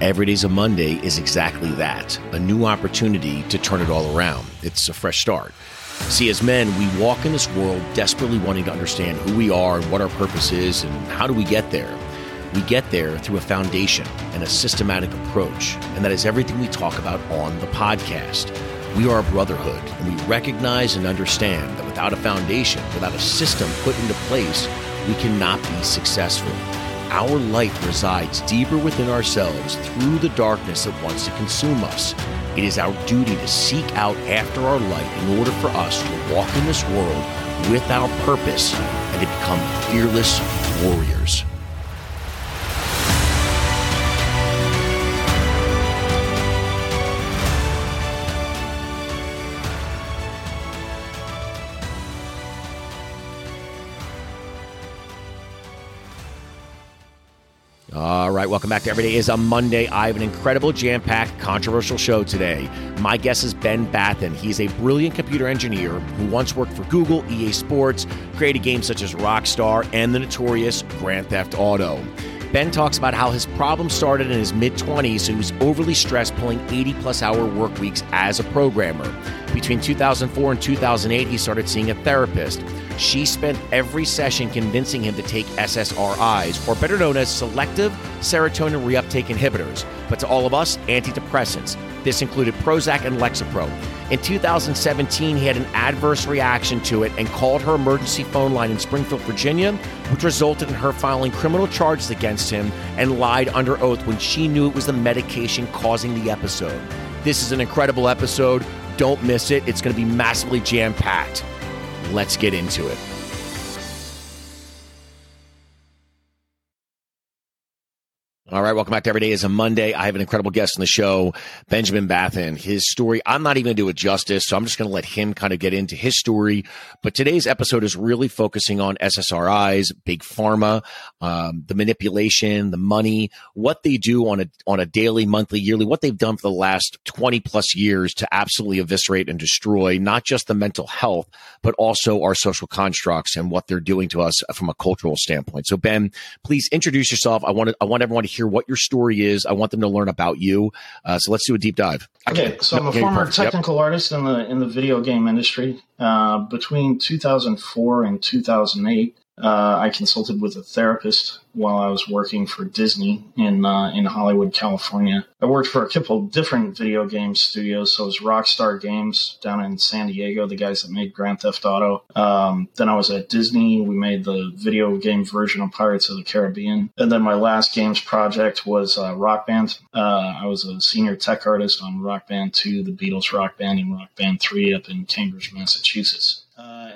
Every Day's a Monday is exactly that a new opportunity to turn it all around. It's a fresh start. See, as men, we walk in this world desperately wanting to understand who we are and what our purpose is and how do we get there. We get there through a foundation and a systematic approach, and that is everything we talk about on the podcast. We are a brotherhood, and we recognize and understand that without a foundation, without a system put into place, we cannot be successful. Our light resides deeper within ourselves through the darkness that wants to consume us. It is our duty to seek out after our light in order for us to walk in this world with our purpose and to become fearless warriors. All right, welcome back to Every Day is a Monday. I have an incredible jam packed, controversial show today. My guest is Ben Bathen. He's a brilliant computer engineer who once worked for Google, EA Sports, created games such as Rockstar and the notorious Grand Theft Auto. Ben talks about how his problem started in his mid 20s. so He was overly stressed, pulling 80 plus hour work weeks as a programmer. Between 2004 and 2008, he started seeing a therapist. She spent every session convincing him to take SSRIs, or better known as selective serotonin reuptake inhibitors, but to all of us, antidepressants. This included Prozac and Lexapro. In 2017, he had an adverse reaction to it and called her emergency phone line in Springfield, Virginia, which resulted in her filing criminal charges against him and lied under oath when she knew it was the medication causing the episode. This is an incredible episode. Don't miss it. It's going to be massively jam packed. Let's get into it. All right, welcome back to Every Day is a Monday. I have an incredible guest on the show, Benjamin Bathen. His story, I'm not even going to do it justice, so I'm just going to let him kind of get into his story. But today's episode is really focusing on SSRIs, big pharma, um, the manipulation, the money, what they do on a on a daily, monthly, yearly, what they've done for the last 20 plus years to absolutely eviscerate and destroy not just the mental health, but also our social constructs and what they're doing to us from a cultural standpoint. So, Ben, please introduce yourself. I want to, I want everyone to hear what your story is. I want them to learn about you. Uh, so let's do a deep dive. Okay, so I'm a former technical yep. artist in the in the video game industry. Uh, between 2004 and 2008, uh, I consulted with a therapist while I was working for Disney in uh, in Hollywood, California. I worked for a couple different video game studios. So it was Rockstar Games down in San Diego, the guys that made Grand Theft Auto. Um, then I was at Disney. We made the video game version of Pirates of the Caribbean. And then my last games project was uh, Rock Band. Uh, I was a senior tech artist on Rock Band 2, the Beatles Rock Band, and Rock Band 3 up in Cambridge, Massachusetts.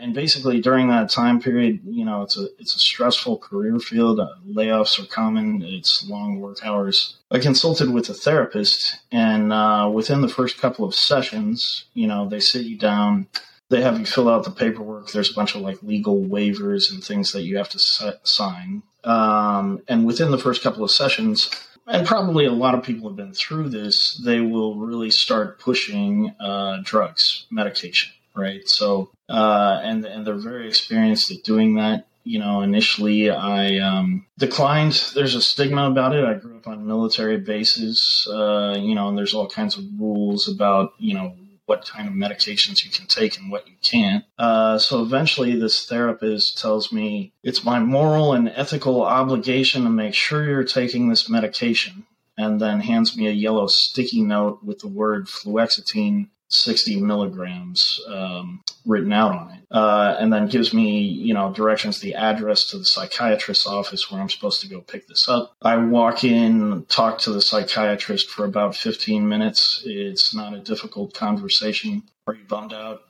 And basically, during that time period, you know, it's a it's a stressful career field. Uh, layoffs are common. It's long work hours. I consulted with a therapist, and uh, within the first couple of sessions, you know, they sit you down. They have you fill out the paperwork. There's a bunch of like legal waivers and things that you have to sign. Um, and within the first couple of sessions, and probably a lot of people have been through this, they will really start pushing uh, drugs, medication right? So, uh, and and they're very experienced at doing that. You know, initially I um, declined. There's a stigma about it. I grew up on military bases, uh, you know, and there's all kinds of rules about you know what kind of medications you can take and what you can't. Uh, so eventually, this therapist tells me it's my moral and ethical obligation to make sure you're taking this medication, and then hands me a yellow sticky note with the word fluoxetine 60 milligrams um, written out on it. Uh, and then gives me, you know, directions, the address to the psychiatrist's office where I'm supposed to go pick this up. I walk in, talk to the psychiatrist for about 15 minutes. It's not a difficult conversation. Are you bummed out?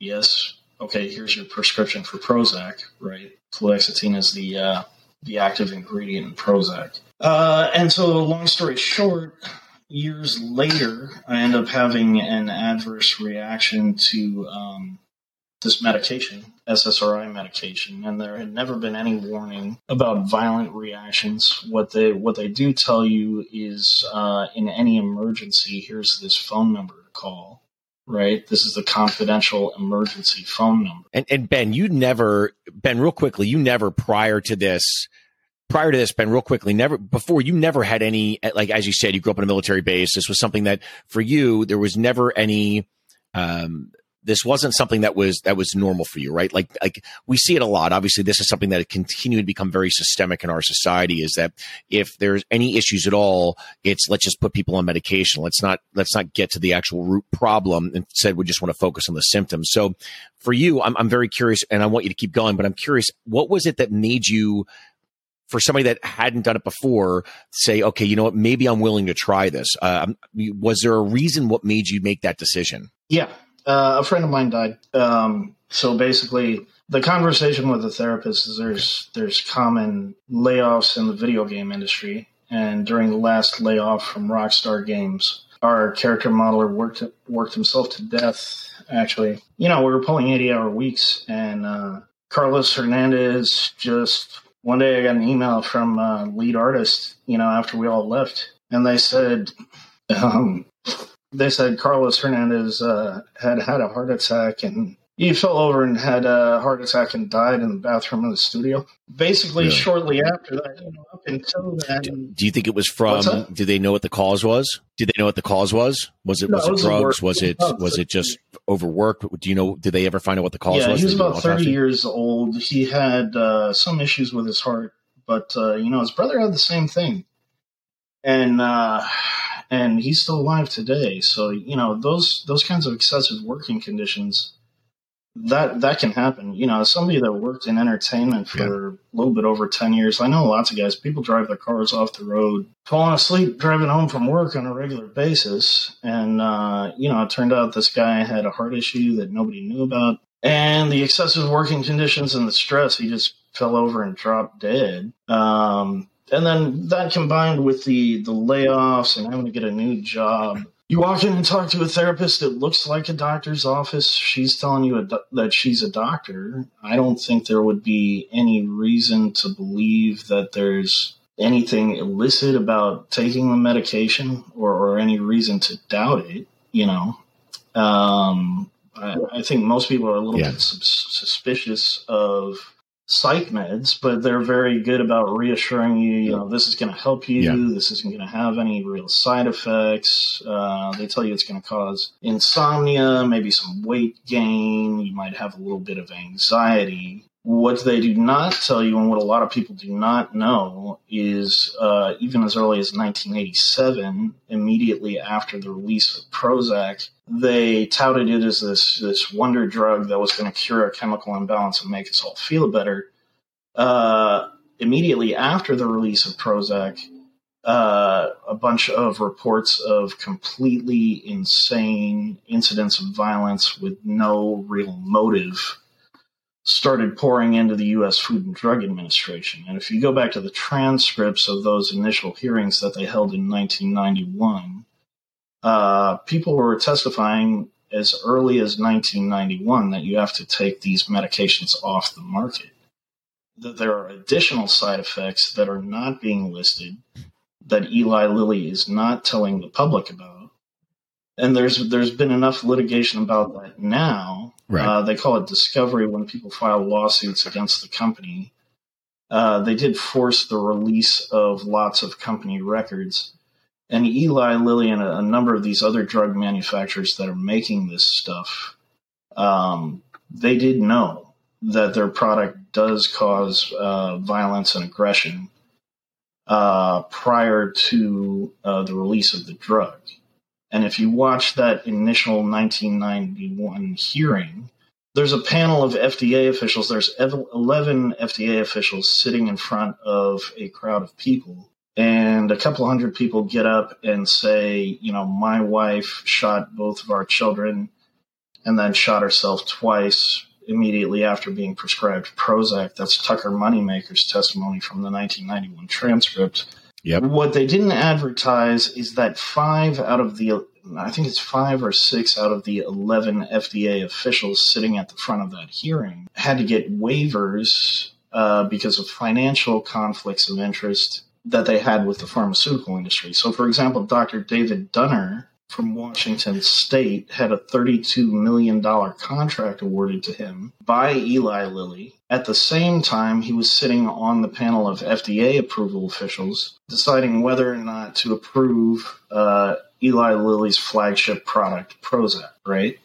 Yes. Okay, here's your prescription for Prozac, right? Fluoxetine is the, uh, the active ingredient in Prozac. Uh, and so, long story short, years later, I end up having an adverse reaction to um, this medication, SSRI medication, and there had never been any warning about violent reactions. What they what they do tell you is, uh, in any emergency, here's this phone number to call. Right, this is the confidential emergency phone number. And, and Ben, you never, Ben, real quickly, you never prior to this prior to this, Ben, real quickly, never before you never had any like as you said, you grew up in a military base. This was something that for you there was never any um, this wasn't something that was that was normal for you, right? Like like we see it a lot. Obviously, this is something that continued to become very systemic in our society. Is that if there's any issues at all, it's let's just put people on medication. Let's not let's not get to the actual root problem. Instead, we just want to focus on the symptoms. So, for you, I'm I'm very curious, and I want you to keep going. But I'm curious, what was it that made you for somebody that hadn't done it before, say, okay, you know what, maybe I'm willing to try this. Uh, was there a reason what made you make that decision? Yeah, uh, a friend of mine died. Um, so basically, the conversation with the therapist is there's there's common layoffs in the video game industry, and during the last layoff from Rockstar Games, our character modeler worked worked himself to death. Actually, you know, we were pulling eighty hour weeks, and uh, Carlos Hernandez just one day I got an email from uh, lead artist. You know, after we all left, and they said. Um, they said Carlos Hernandez uh, had had a heart attack and he fell over and had a heart attack and died in the bathroom of the studio. Basically, really? shortly after that, you know, up until then. Do, do, you think it was from? Did they know what the cause was? Did they know what the cause was? Was it no, was it, was drugs? Was it was it just overworked? Do you know? Did they ever find out what the cause yeah, was? he was about thirty years old. He had uh, some issues with his heart, but uh, you know his brother had the same thing, and uh, and he's still alive today. So you know those those kinds of excessive working conditions that that can happen. You know, as somebody that worked in entertainment for yeah. a little bit over ten years, I know lots of guys. People drive their cars off the road, falling asleep driving home from work on a regular basis, and uh, you know, it turned out this guy had a heart issue that nobody knew about, and the excessive working conditions and the stress, he just fell over and dropped dead. Um, and then that combined with the the layoffs and having to get a new job you walk in and talk to a therapist it looks like a doctor's office. She's telling you do- that she's a doctor. I don't think there would be any reason to believe that there's anything illicit about taking the medication or, or any reason to doubt it you know? Um, I, I, think most people are a little yeah. bit suspicious of psych meds, but they're very good about reassuring you, you know, this is going to help you. Yeah. This isn't going to have any real side effects. Uh, they tell you it's going to cause insomnia, maybe some weight gain. You might have a little bit of anxiety. What they do not tell you, and what a lot of people do not know, is uh, even as early as 1987, immediately after the release of Prozac, they touted it as this this wonder drug that was going to cure a chemical imbalance and make us all feel better. Uh, immediately after the release of Prozac, uh, a bunch of reports of completely insane incidents of violence with no real motive started pouring into the U.S. Food and Drug Administration. And if you go back to the transcripts of those initial hearings that they held in 1991, uh, people were testifying as early as 1991 that you have to take these medications off the market. That there are additional side effects that are not being listed that Eli Lilly is not telling the public about. And there's there's been enough litigation about that now Right. Uh, they call it discovery when people file lawsuits against the company. Uh, they did force the release of lots of company records. And Eli Lilly and a, a, number of these other drug manufacturers that are making this stuff, um, they did know that their product does cause uh, violence and aggression uh, prior to uh, the release of the drug. And if you watch that initial 1991 hearing, there's a panel of FDA officials. There's 11 FDA officials sitting in front of a crowd of people. And a couple hundred people get up and say, you know, my wife shot both of our children and then shot herself twice immediately after being prescribed Prozac. That's Tucker Moneymaker's testimony from the 1991 transcript. Yep. What they didn't advertise is that five out of the, I think it's five or six out of the 11 FDA officials sitting at the front of that hearing had to get waivers uh, because of financial conflicts of interest that they had with the pharmaceutical industry. So, for example, Dr. David Dunner from Washington State had a $32 million contract awarded to him by Eli Lilly. At the same time, he was sitting on the panel of FDA approval officials deciding whether or not to approve uh, Eli Lilly's flagship product, Prozac, right?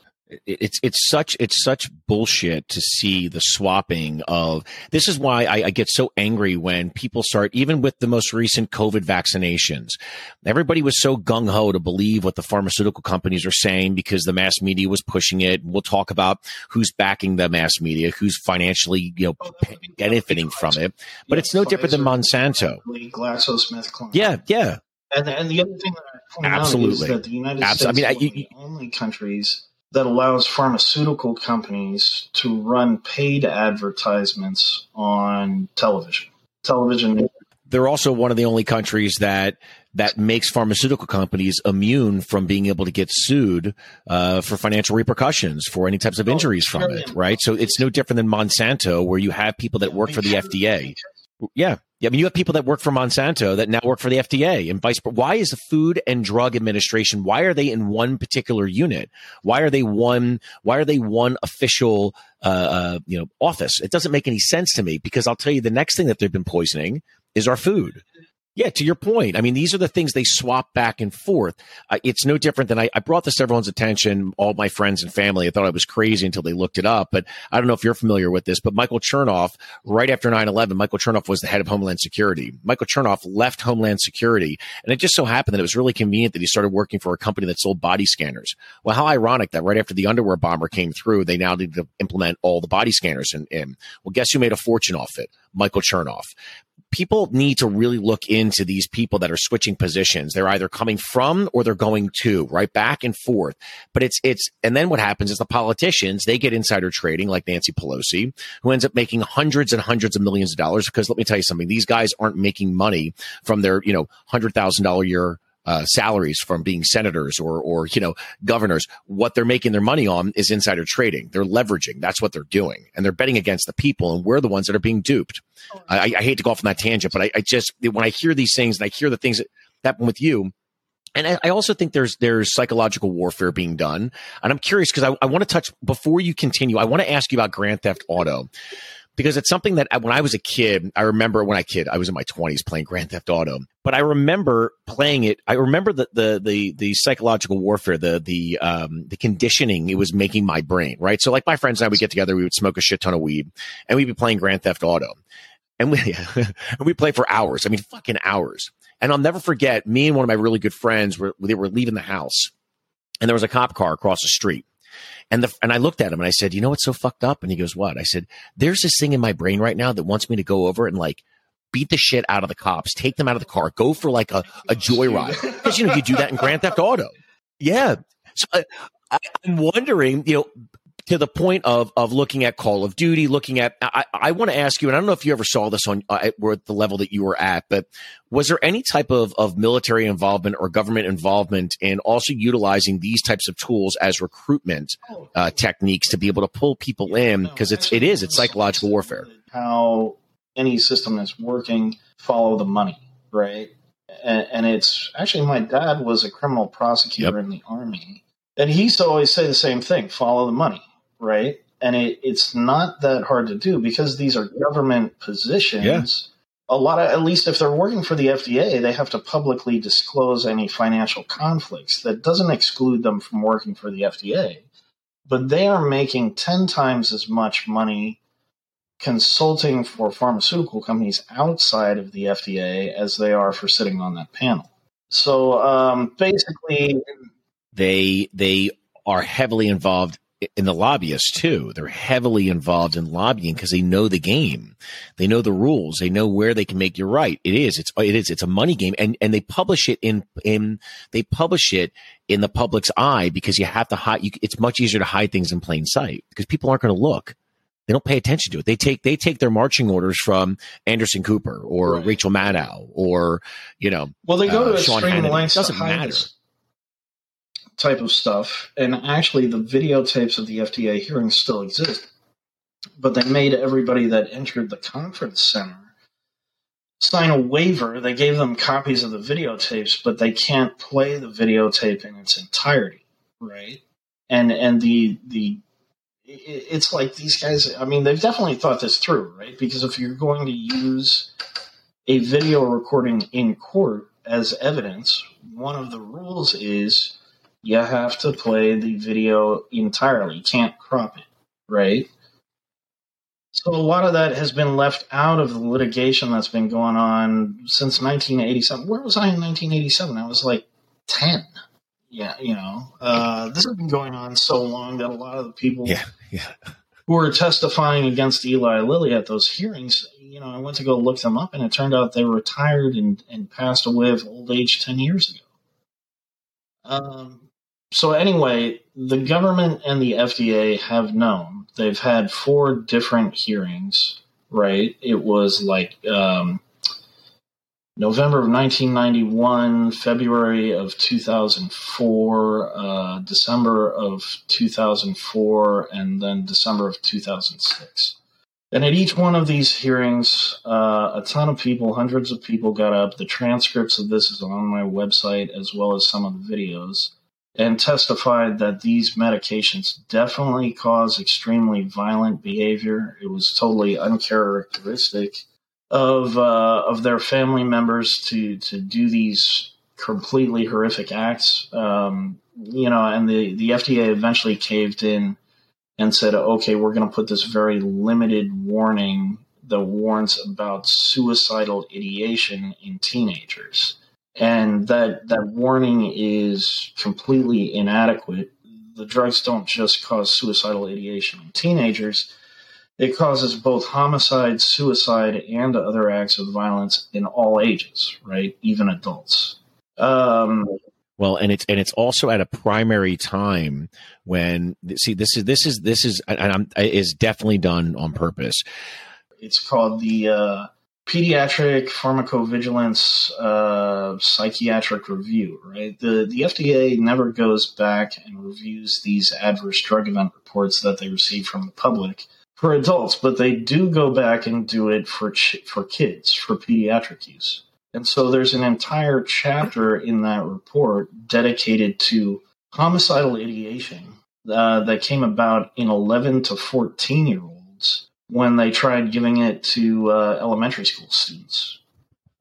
It's it's such it's such bullshit to see the swapping of this is why I, I, get so angry when people start even with the most recent COVID vaccinations. Everybody was so gung ho to believe what the pharmaceutical companies are saying because the mass media was pushing it. We'll talk about who's backing the mass media, who's financially you know oh, benefiting from it, but yeah, it's no Pfizer, different than Monsanto, GlaxoSmithKline. Yeah, yeah. And, and the other thing that I point Absolutely. out is that the United Absolutely. States I mean, I, you, the only countries that allows pharmaceutical companies to run paid advertisements on television. Television. They're also one of the only countries that that makes pharmaceutical companies immune from being able to get sued uh, for financial repercussions for any types of oh, injuries from it, right? So it's no different than Monsanto, where you have people that work for the FDA. Yeah, yeah, I mean, you have people that work for Monsanto that now work for the FDA and vice. Why is the Food and Drug Administration? Why are they in one particular unit? Why are they one? Why are they one official, uh, uh, you know, office? It doesn't make any sense to me because I'll tell you the next thing that they've been poisoning is our food. Yeah, to your point. I mean, these are the things they swap back and forth. Uh, it's no different than I, I, brought this to everyone's attention, all my friends and family. I thought I was crazy until they looked it up. But I don't know if you're familiar with this, but Michael Chertoff, right after 9 11, Michael Chertoff was the head of Homeland Security. Michael Chertoff left Homeland Security. And it just so happened that it was really convenient that he started working for a company that sold body scanners. Well, how ironic that right after the underwear bomber came through, they now need to implement all the body scanners in. in. Well, guess who made a fortune off it? Michael Chertoff people need to really look into these people that are switching positions. They're either coming from or they're going to, right? Back and forth. But it's, it's, and then what happens is the politicians, they get insider trading like Nancy Pelosi, who ends up making hundreds and hundreds of millions of dollars. Because let me tell you something, these guys aren't making money from their, you know, $100,000 year uh, salaries from being senators or or you know governors. What they're making their money on is insider trading. They're leveraging. That's what they're doing, and they're betting against the people. And we're the ones that are being duped. I, I hate to go off on that tangent, but I, I, just when I hear these things and I hear the things that happen with you. And I, I also think there's there's psychological warfare being done, and I'm curious because I, I want to touch before you continue. I want to ask you about Grand Theft Auto because it's something that when I was a kid, I remember when I kid, I was in my twenties playing Grand Theft Auto, but I remember playing it. I remember the, the, the, the psychological warfare, the, the, um, the conditioning it was making my brain, right? So like my friends and I would get together, we would smoke a shit ton of weed and we'd be playing Grand Theft Auto and we, and we play for hours. I mean, fucking hours. And I'll never forget me and one of my really good friends were, they were leaving the house and there was a cop car across the street and the, and I looked at him and I said, you know what's so fucked up? And he goes, what? I said, there's this thing in my brain right now that wants me to go over and like beat the shit out of the cops, take them out of the car, go for like a, a joyride. Because, you know, you do that in Grand Theft Auto. Yeah. So uh, I, I'm wondering, you know, to the point of of looking at Call of Duty, looking at. I, I want to ask you, and I don't know if you ever saw this on uh, at the level that you were at, but was there any type of of military involvement or government involvement in also utilizing these types of tools as recruitment uh, techniques to be able to pull people in? Because it's it is it's psychological warfare. How any system that's working follow the money, right? And, and it's actually my dad was a criminal prosecutor yep. in the army. And he used to always say the same thing follow the money right? And it, it's not that hard to do because these are government positions. Yeah. A lot of, at least if they're working for the FDA, they have to publicly disclose any financial conflicts. That doesn't exclude them from working for the FDA, but they are making 10 times as much money consulting for pharmaceutical companies outside of the FDA as they are for sitting on that panel. So um, basically, they they are heavily involved in the lobbyists too. They're heavily involved in lobbying because they know the game. They know the rules. They know where they can make you right. It is. It's it is. It's a money game, and and they publish it in in they publish it in the public's eye because you have to hide. You, it's much easier to hide things in plain sight because people aren't going to look. They don't pay attention to it. They take they take their marching orders from Anderson Cooper or right. Rachel Maddow or you know. Well, they go uh, to extreme lengths. It doesn't matter. Type of stuff. And actually, the videotapes of the FDA hearings still exist. But they made everybody that entered the conference center sign a waiver. They gave them copies of the videotapes, but they can't play the videotape in its entirety, right? And and the the it's like these guys. I mean, they've definitely thought this through, right? Because if you're going to use a video recording in court as evidence, one of the rules is you have to play the video entirely. You can't crop it, right? So a lot of that has been left out of the litigation that's been going on since 1987. Where was I in 1987? I was like 10. Yeah, you know, uh, this has been going on so long that a lot of the people yeah, yeah. who were testifying against Eli Lilly at those hearings, you know, I went to go look them up, and it turned out they were retired and, and passed away of old age 10 years ago. Um, so anyway, the government and the FDA have known. They've had four different hearings, right? It was like um, November of 1991, February of 2004, uh, December of 2004, and then December of 2006. And at each one of these hearings, uh, a ton of people, hundreds of people got up. The transcripts of this is on my website as well as some of the videos and testified that these medications definitely cause extremely violent behavior. It was totally uncharacteristic of uh, of their family members to to do these completely horrific acts. Um, you know, and the the FDA eventually caved in and said, "Okay, we're going to put this very limited warning that warns about suicidal ideation in teenagers." and that that warning is completely inadequate. The drugs don't just cause suicidal ideation in teenagers; it causes both homicide, suicide, and other acts of violence in all ages, right? Even adults. Um, well, and it's and it's also at a primary time when see this is this is this is and I'm is definitely done on purpose. It's called the uh, pediatric pharmacovigilance uh, psychiatric review, right? The the FDA never goes back and reviews these adverse drug event reports that they receive from the public for adults, but they do go back and do it for ch- for kids for pediatric use. And so there's an entire chapter in that report dedicated to homicidal ideation uh, that came about in 11 to 14 year olds when they tried giving it to uh, elementary school students,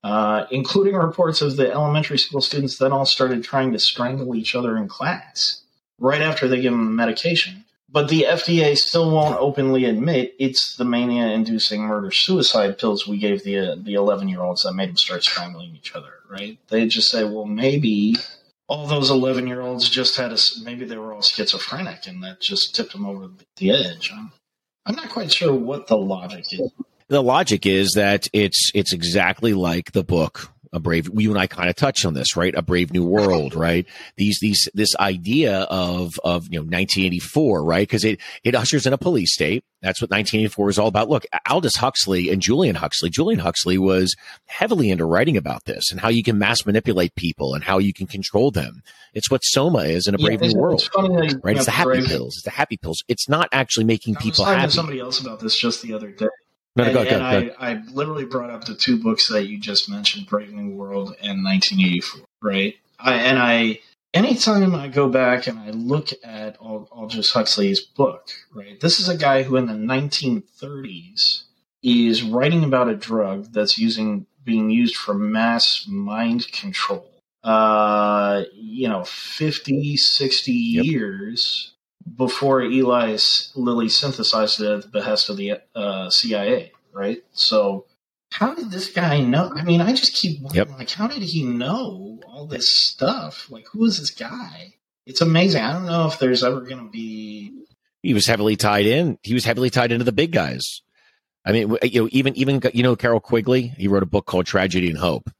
uh, including reports of the elementary school students that all started trying to strangle each other in class right after they give them the medication. But the FDA still won't openly admit it's the mania-inducing murder-suicide pills we gave the uh, the 11-year-olds that made them start strangling each other. Right? They just say, well, maybe all those 11-year-olds just had a maybe they were all schizophrenic, and that just tipped them over the edge. Huh? I'm not quite sure what the logic is. The logic is that it's it's exactly like the book a brave you and I kind of touched on this, right? A brave new world, right? These these this idea of of you know 1984, right? Because it it ushers in a police state. That's what 1984 is all about. Look, Aldous Huxley and Julian Huxley. Julian Huxley was heavily into writing about this and how you can mass manipulate people and how you can control them. It's what Soma is in a brave yeah, new world, right? It's the happy brave. pills. It's the happy pills. It's not actually making people happy. somebody else about this just the other day. No, and, go, go, and go. I, I literally brought up the two books that you just mentioned, Brave New World and 1984, right? I, and I, anytime I go back and I look at Aldous Huxley's book, right? This is a guy who in the 1930s is writing about a drug that's using being used for mass mind control. Uh, you know, 50, 60 yep. years before Eli Lilly synthesized it at the behest of the uh, CIA, right? So, how did this guy know? I mean, I just keep wondering, yep. like, how did he know all this stuff? Like, who is this guy? It's amazing. I don't know if there's ever going to be. He was heavily tied in. He was heavily tied into the big guys. I mean, you know, even even you know Carroll Quigley. He wrote a book called Tragedy and Hope,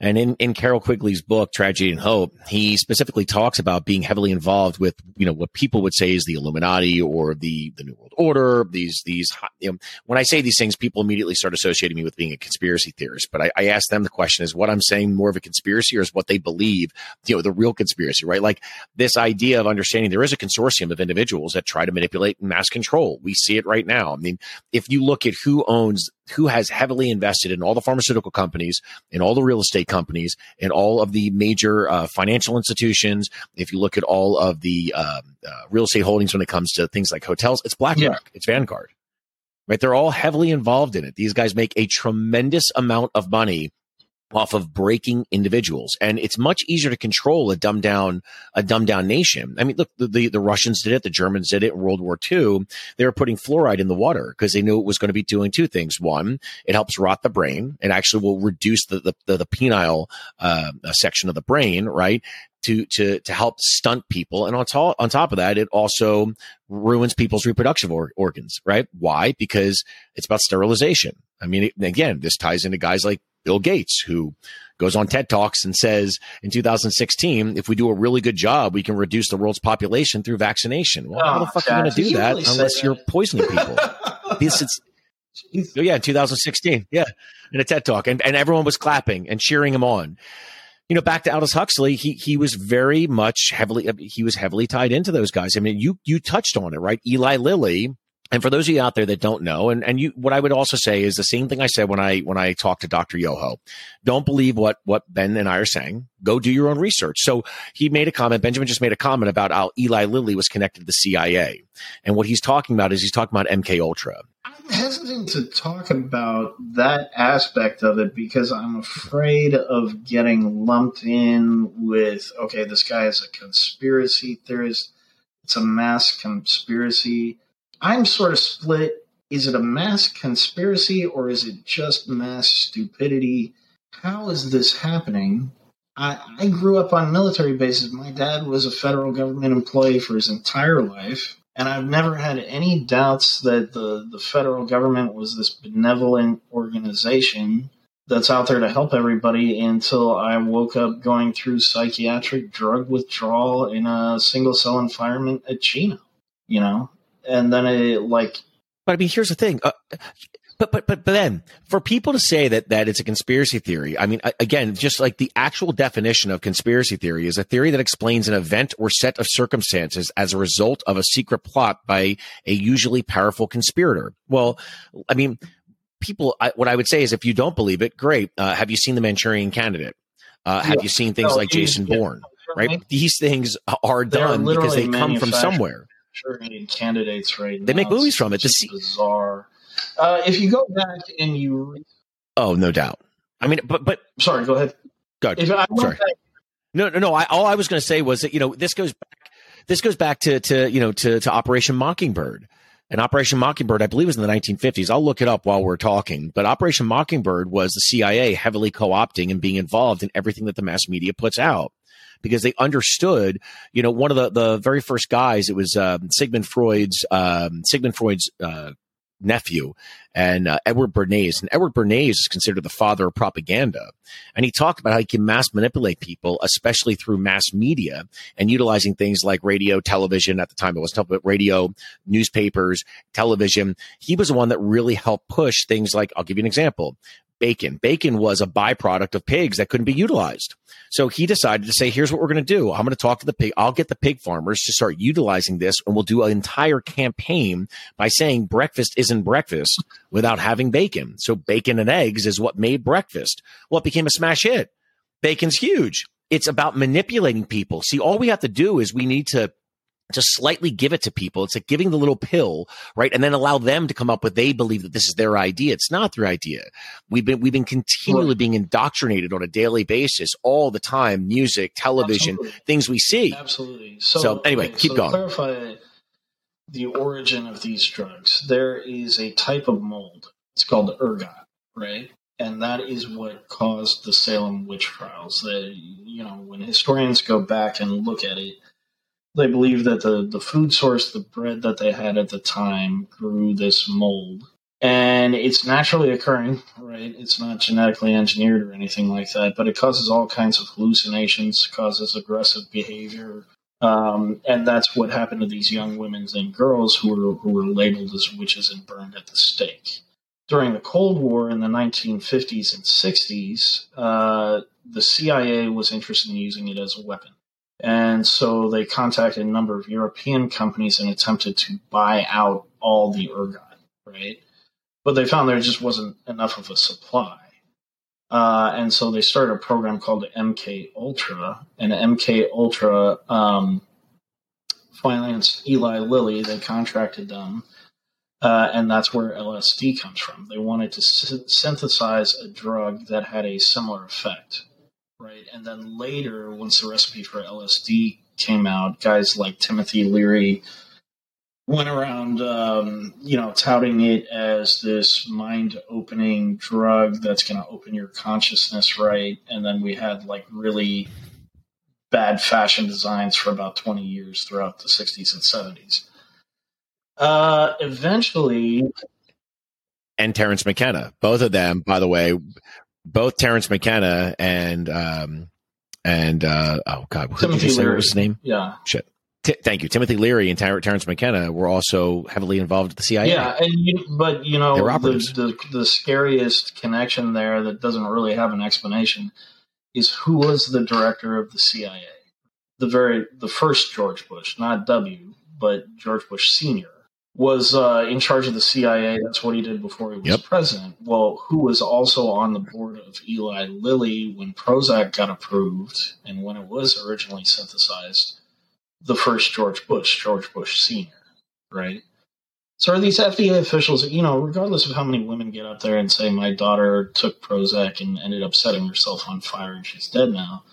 and in, in Carroll Quigley's book, Tragedy and Hope, he specifically talks about being heavily involved with, you know, what people would say is the Illuminati or the, the New World Order. These, these, you know, when I say these things, people immediately start associating me with being a conspiracy theorist. But I, I ask them the question is what I'm saying more of a conspiracy or is what they believe, you know, the real conspiracy, right? Like this idea of understanding there is a consortium of individuals that try to manipulate mass control. We see it right now. I mean, if you look at who owns who has heavily invested in all the pharmaceutical companies, in all the real estate companies, in all of the major uh, financial institutions. If you look at all of the uh, uh, real estate holdings when it comes to things like hotels, it's BlackRock, yeah. it's Vanguard. Right? They're all heavily involved in it. These guys make a tremendous amount of money off of breaking individuals. And it's much easier to control a dumbed down, a dumbed down nation. I mean, look, the, the, the, Russians did it. The Germans did it in World War II. They were putting fluoride in the water because they knew it was going to be doing two things. One, it helps rot the brain. It actually will reduce the, the, the, the pineal, uh, section of the brain, right? To, to, to help stunt people. And on top, on top of that, it also ruins people's reproductive or- organs, right? Why? Because it's about sterilization. I mean, again, this ties into guys like Bill Gates, who goes on TED Talks and says in 2016, if we do a really good job, we can reduce the world's population through vaccination. Well, oh, how the fuck are you going to do that really unless you're poisoning people? this is, oh, yeah, 2016. Yeah. In a TED Talk. And, and everyone was clapping and cheering him on. You know, back to Aldous Huxley, he he was very much heavily he was heavily tied into those guys. I mean, you you touched on it, right? Eli Lilly and for those of you out there that don't know, and, and you, what I would also say is the same thing I said when I, when I talked to Dr. Yoho. Don't believe what, what Ben and I are saying. Go do your own research. So he made a comment. Benjamin just made a comment about how Eli Lilly was connected to the CIA. And what he's talking about is he's talking about MK Ultra. I'm hesitant to talk about that aspect of it because I'm afraid of getting lumped in with, okay, this guy is a conspiracy theorist. It's a mass conspiracy I'm sort of split. Is it a mass conspiracy or is it just mass stupidity? How is this happening? I, I grew up on military bases. My dad was a federal government employee for his entire life. And I've never had any doubts that the, the federal government was this benevolent organization that's out there to help everybody until I woke up going through psychiatric drug withdrawal in a single cell environment at Chino. You know, and then it like. But I mean, here's the thing. Uh, but but but but then for people to say that that it's a conspiracy theory, I mean, again, just like the actual definition of conspiracy theory is a theory that explains an event or set of circumstances as a result of a secret plot by a usually powerful conspirator. Well, I mean, people. I, what I would say is, if you don't believe it, great. Uh, have you seen the Manchurian Candidate? Uh, have yeah. you seen things no, like Jason Bourne? Right? These things are done because they come from somewhere Manchurian candidates right They now. make movies from it. It's bizarre. Uh, if you go back and you, oh, no doubt. I mean, but but sorry, go ahead. Go ahead. sorry. Back, no, no, no. I, all I was going to say was that you know this goes back. This goes back to to you know to to Operation Mockingbird. And Operation Mockingbird, I believe, was in the 1950s. I'll look it up while we're talking. But Operation Mockingbird was the CIA heavily co-opting and being involved in everything that the mass media puts out because they understood, you know, one of the, the very first guys, it was um, Sigmund Freud's, um, Sigmund Freud's uh, nephew and uh, Edward Bernays. And Edward Bernays is considered the father of propaganda. And he talked about how he can mass manipulate people, especially through mass media and utilizing things like radio, television. At the time, it was about radio, newspapers, television. He was the one that really helped push things like, I'll give you an example bacon. Bacon was a byproduct of pigs that couldn't be utilized. So he decided to say, here's what we're going to do. I'm going to talk to the pig. I'll get the pig farmers to start utilizing this and we'll do an entire campaign by saying breakfast isn't breakfast without having bacon. So bacon and eggs is what made breakfast. It became a smash hit. Bacon's huge. It's about manipulating people. See, all we have to do is we need to to slightly give it to people. It's like giving the little pill, right? And then allow them to come up with they believe that this is their idea. It's not their idea. We've been we've been continually being indoctrinated on a daily basis all the time, music, television, Absolutely. things we see. Absolutely. So, so anyway, okay, keep so going. clarify the origin of these drugs. There is a type of mold. It's called ergot, right? And that is what caused the Salem witch trials. That you know, when historians go back and look at it, they believe that the, the food source, the bread that they had at the time, grew this mold. And it's naturally occurring, right? It's not genetically engineered or anything like that, but it causes all kinds of hallucinations, causes aggressive behavior. Um, and that's what happened to these young women and girls who were, who were labeled as witches and burned at the stake. During the Cold War in the 1950s and 60s, uh, the CIA was interested in using it as a weapon. And so they contacted a number of European companies and attempted to buy out all the ergot, right? but they found there just wasn't enough of a supply. Uh, and so they started a program called MK Ultra, and MK Ultra um, financed Eli Lilly. They contracted them, uh, and that's where LSD comes from. They wanted to synthesize a drug that had a similar effect, right? And then later, once the recipe for LSD came out, guys like Timothy Leary went around, um, you know, touting it as this mind-opening drug that's going to open your consciousness, right? And then we had like really bad fashion designs for about 20 years throughout the 60s and 70s. Uh, eventually, and Terence McKenna, both of them, by the way, both Terence McKenna and um, and uh, oh god, did you say? What was his name? Yeah, shit. T- thank you. Timothy Leary and Ter- Terence McKenna were also heavily involved with the CIA. Yeah, and you, but you know the, the, the scariest connection there that doesn't really have an explanation is who was the director of the CIA? The very the first George Bush, not W, but George Bush Senior was uh, in charge of the CIA. That's what he did before he was yep. president. Well, who was also on the board of Eli Lilly when Prozac got approved and when it was originally synthesized the first George Bush, George Bush Sr., right? So are these FDA officials, you know, regardless of how many women get up there and say, my daughter took Prozac and ended up setting herself on fire and she's dead now,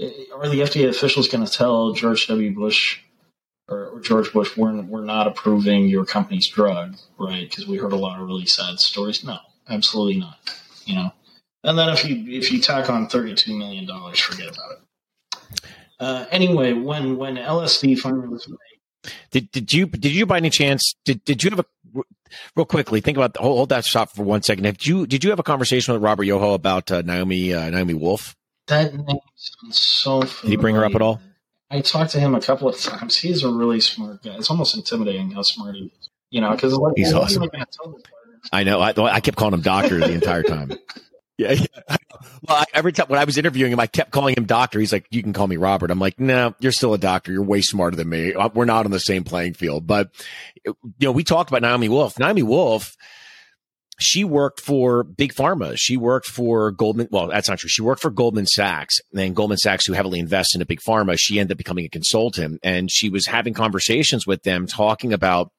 eh, are the FDA officials going to tell George W. Bush or, or, George Bush, we're, we're not approving your company's drug, right? Because we heard a lot of really sad stories. No, absolutely not, you know? And then if you if you tack on $32 million, forget about it. Uh, anyway, when when LSD finally was made, did did you did you by any chance did did you have a real quickly think about hold, hold that shot for one second? Did you did you have a conversation with Robert Yoho about uh, Naomi uh, Naomi Wolf? That name sounds so. Familiar. Did he bring her up at all? I talked to him a couple of times. He's a really smart guy. It's almost intimidating how smart he is. You know, because like, he's awesome. I know. I, I kept calling him doctor the entire time. Yeah, yeah. Well, I, every time when I was interviewing him, I kept calling him doctor. He's like, "You can call me Robert." I'm like, "No, you're still a doctor. You're way smarter than me. Uh, we're not on the same playing field." But you know, we talked about Naomi Wolf. Naomi Wolf, she worked for Big Pharma. She worked for Goldman. Well, that's not true. She worked for Goldman Sachs, and Goldman Sachs, who heavily invests into Big Pharma, she ended up becoming a consultant, and she was having conversations with them, talking about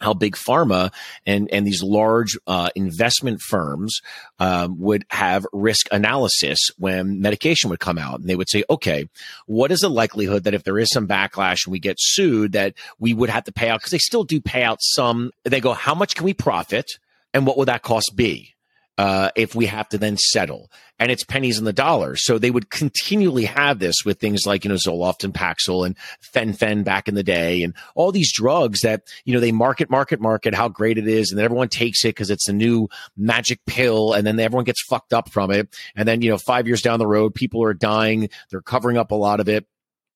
how big pharma and and these large uh, investment firms um, would have risk analysis when medication would come out, and they would say, "Okay, what is the likelihood that if there is some backlash and we get sued, that we would have to pay out?" Because they still do pay out some. They go, "How much can we profit, and what would that cost be?" uh, if we have to then settle. And it's pennies in the dollar. So they would continually have this with things like, you know, Zoloft and Paxil and Fen-Phen back in the day and all these drugs that, you know, they market, market, market how great it is. And then everyone takes it because it's a new magic pill. And then everyone gets fucked up from it. And then, you know, five years down the road, people are dying. They're covering up a lot of it.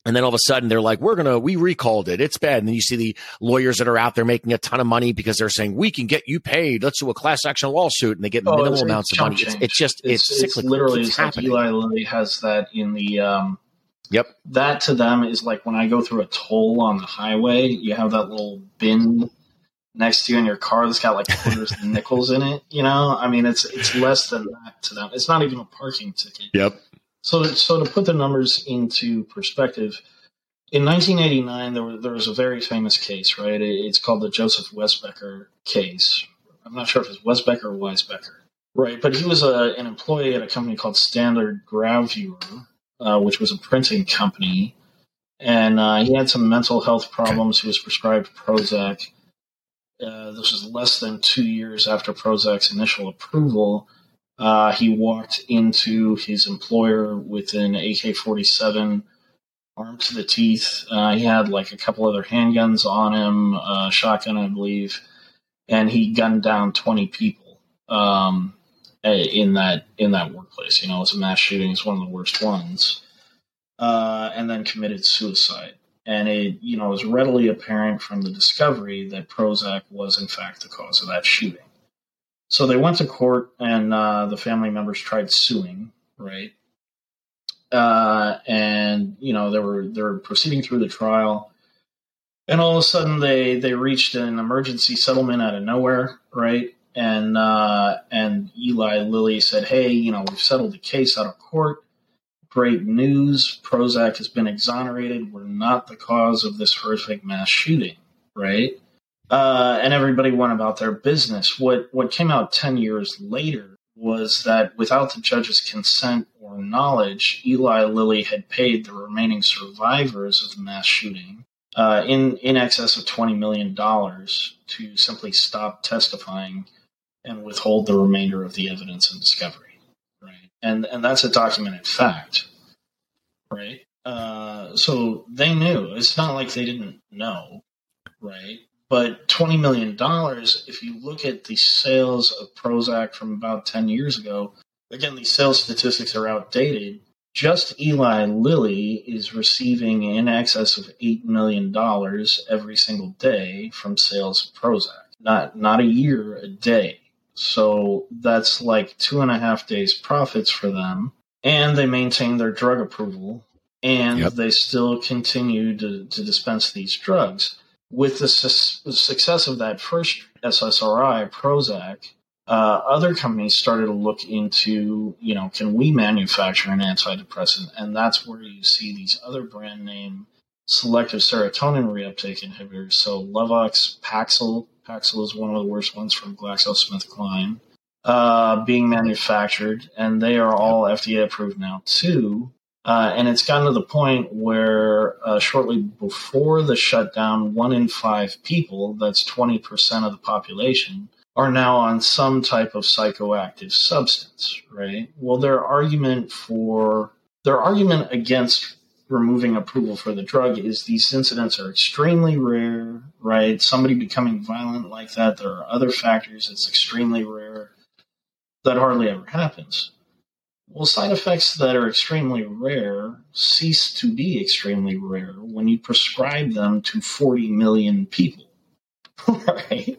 And then all of a sudden they're like, we're going to, we recalled it. It's bad. And then you see the lawyers that are out there making a ton of money because they're saying, we can get you paid. Let's do a class action lawsuit. And they get oh, minimal amounts of money. It's, it's, just, it's, it's, it's literally, it's like Eli Lilly has that in the, um, Yep. That to them is like when I go through a toll on the highway, you have that little bin next to you in your car that's got like quarters and nickels in it. You know, I mean, it's it's less than that to them. It's not even a parking ticket. Yep. So, so to put the numbers into perspective, in 1989 there, was, there was a very famous case, right? It's called the Joseph Wesbecker case. I'm not sure if it's Wesbecker or Weisbecker, right? But he was a, an employee at a company called Standard Gravure, uh, which was a printing company, and uh, he had some mental health problems. He was prescribed Prozac. Uh, this was less than two years after Prozac's initial approval uh, he walked into his employer with an AK 47 armed to the teeth. Uh, he had like a couple other handguns on him, uh, shotgun, I believe, and he gunned down 20 people um, in that in that workplace. You know, it's a mass shooting. It's one of the worst ones. Uh, and then committed suicide. And it, you know, was readily apparent from the discovery that Prozac was in fact the cause of that shooting. So they went to court, and uh, the family members tried suing, right? Uh, and you know they were they were proceeding through the trial, and all of a sudden they they reached an emergency settlement out of nowhere, right? And uh, and Eli Lilly said, "Hey, you know, we've settled the case out of court. Great news. Prozac has been exonerated. We're not the cause of this horrific mass shooting, right?" Uh, and everybody went about their business. What what came out ten years later was that without the judge's consent or knowledge, Eli Lilly had paid the remaining survivors of the mass shooting uh, in in excess of twenty million dollars to simply stop testifying and withhold the remainder of the evidence and discovery. Right, and and that's a documented fact. Right. Uh, so they knew. It's not like they didn't know. Right. But $20 million, if you look at the sales of Prozac from about 10 years ago, again, these sales statistics are outdated. Just Eli Lilly is receiving in excess of $8 million every single day from sales of Prozac. Not, not a year, a day. So that's like two and a half days profits for them. And they maintain their drug approval and yep. they still continue to, to dispense these drugs with the su- success of that first SSRI, Prozac, uh, other companies started to look into, you know, can we manufacture an antidepressant? And that's where you see these other brand name selective serotonin reuptake inhibitors. So Luvox, Paxil, Paxil is one of the worst ones from GlaxoSmithKline, uh, being manufactured, and they are all FDA approved now too. Uh, and it's gotten to the point where uh, shortly before the shutdown, one in five people, that's 20% of the population, are now on some type of psychoactive substance, right? Well, their argument for their argument against removing approval for the drug is these incidents are extremely rare, right? Somebody becoming violent like that, there are other factors, it's extremely rare. That hardly ever happens. Well, side effects that are extremely rare cease to be extremely rare when you prescribe them to 40 million people. right?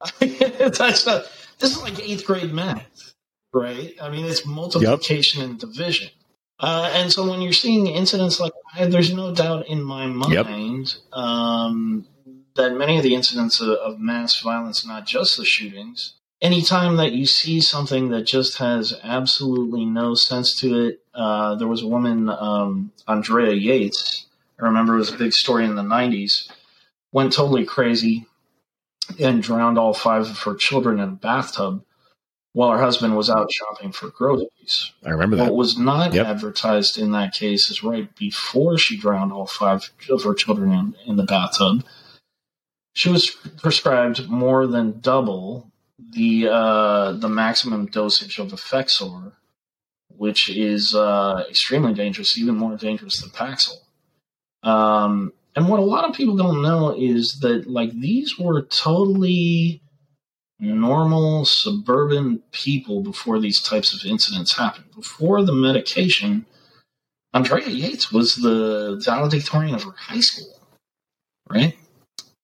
That's not, this is like eighth grade math, right? I mean, it's multiplication yep. and division. Uh, and so when you're seeing incidents like that, there's no doubt in my mind yep. um, that many of the incidents of, of mass violence, not just the shootings, anytime that you see something that just has absolutely no sense to it, uh, there was a woman, um, Andrea Yates. I remember it was a big story in the 90s. Went totally crazy and drowned all five of her children in a bathtub while her husband was out shopping for groceries. I remember that. What was not yep. advertised in that case is right before she drowned all five of her children in, in the bathtub. She was prescribed more than double the uh, the maximum dosage of Effexor, which is uh, extremely dangerous, even more dangerous than Paxil. Um, and what a lot of people don't know is that like these were totally normal suburban people before these types of incidents happened. Before the medication, Andrea Yates was the valedictorian of her high school, right?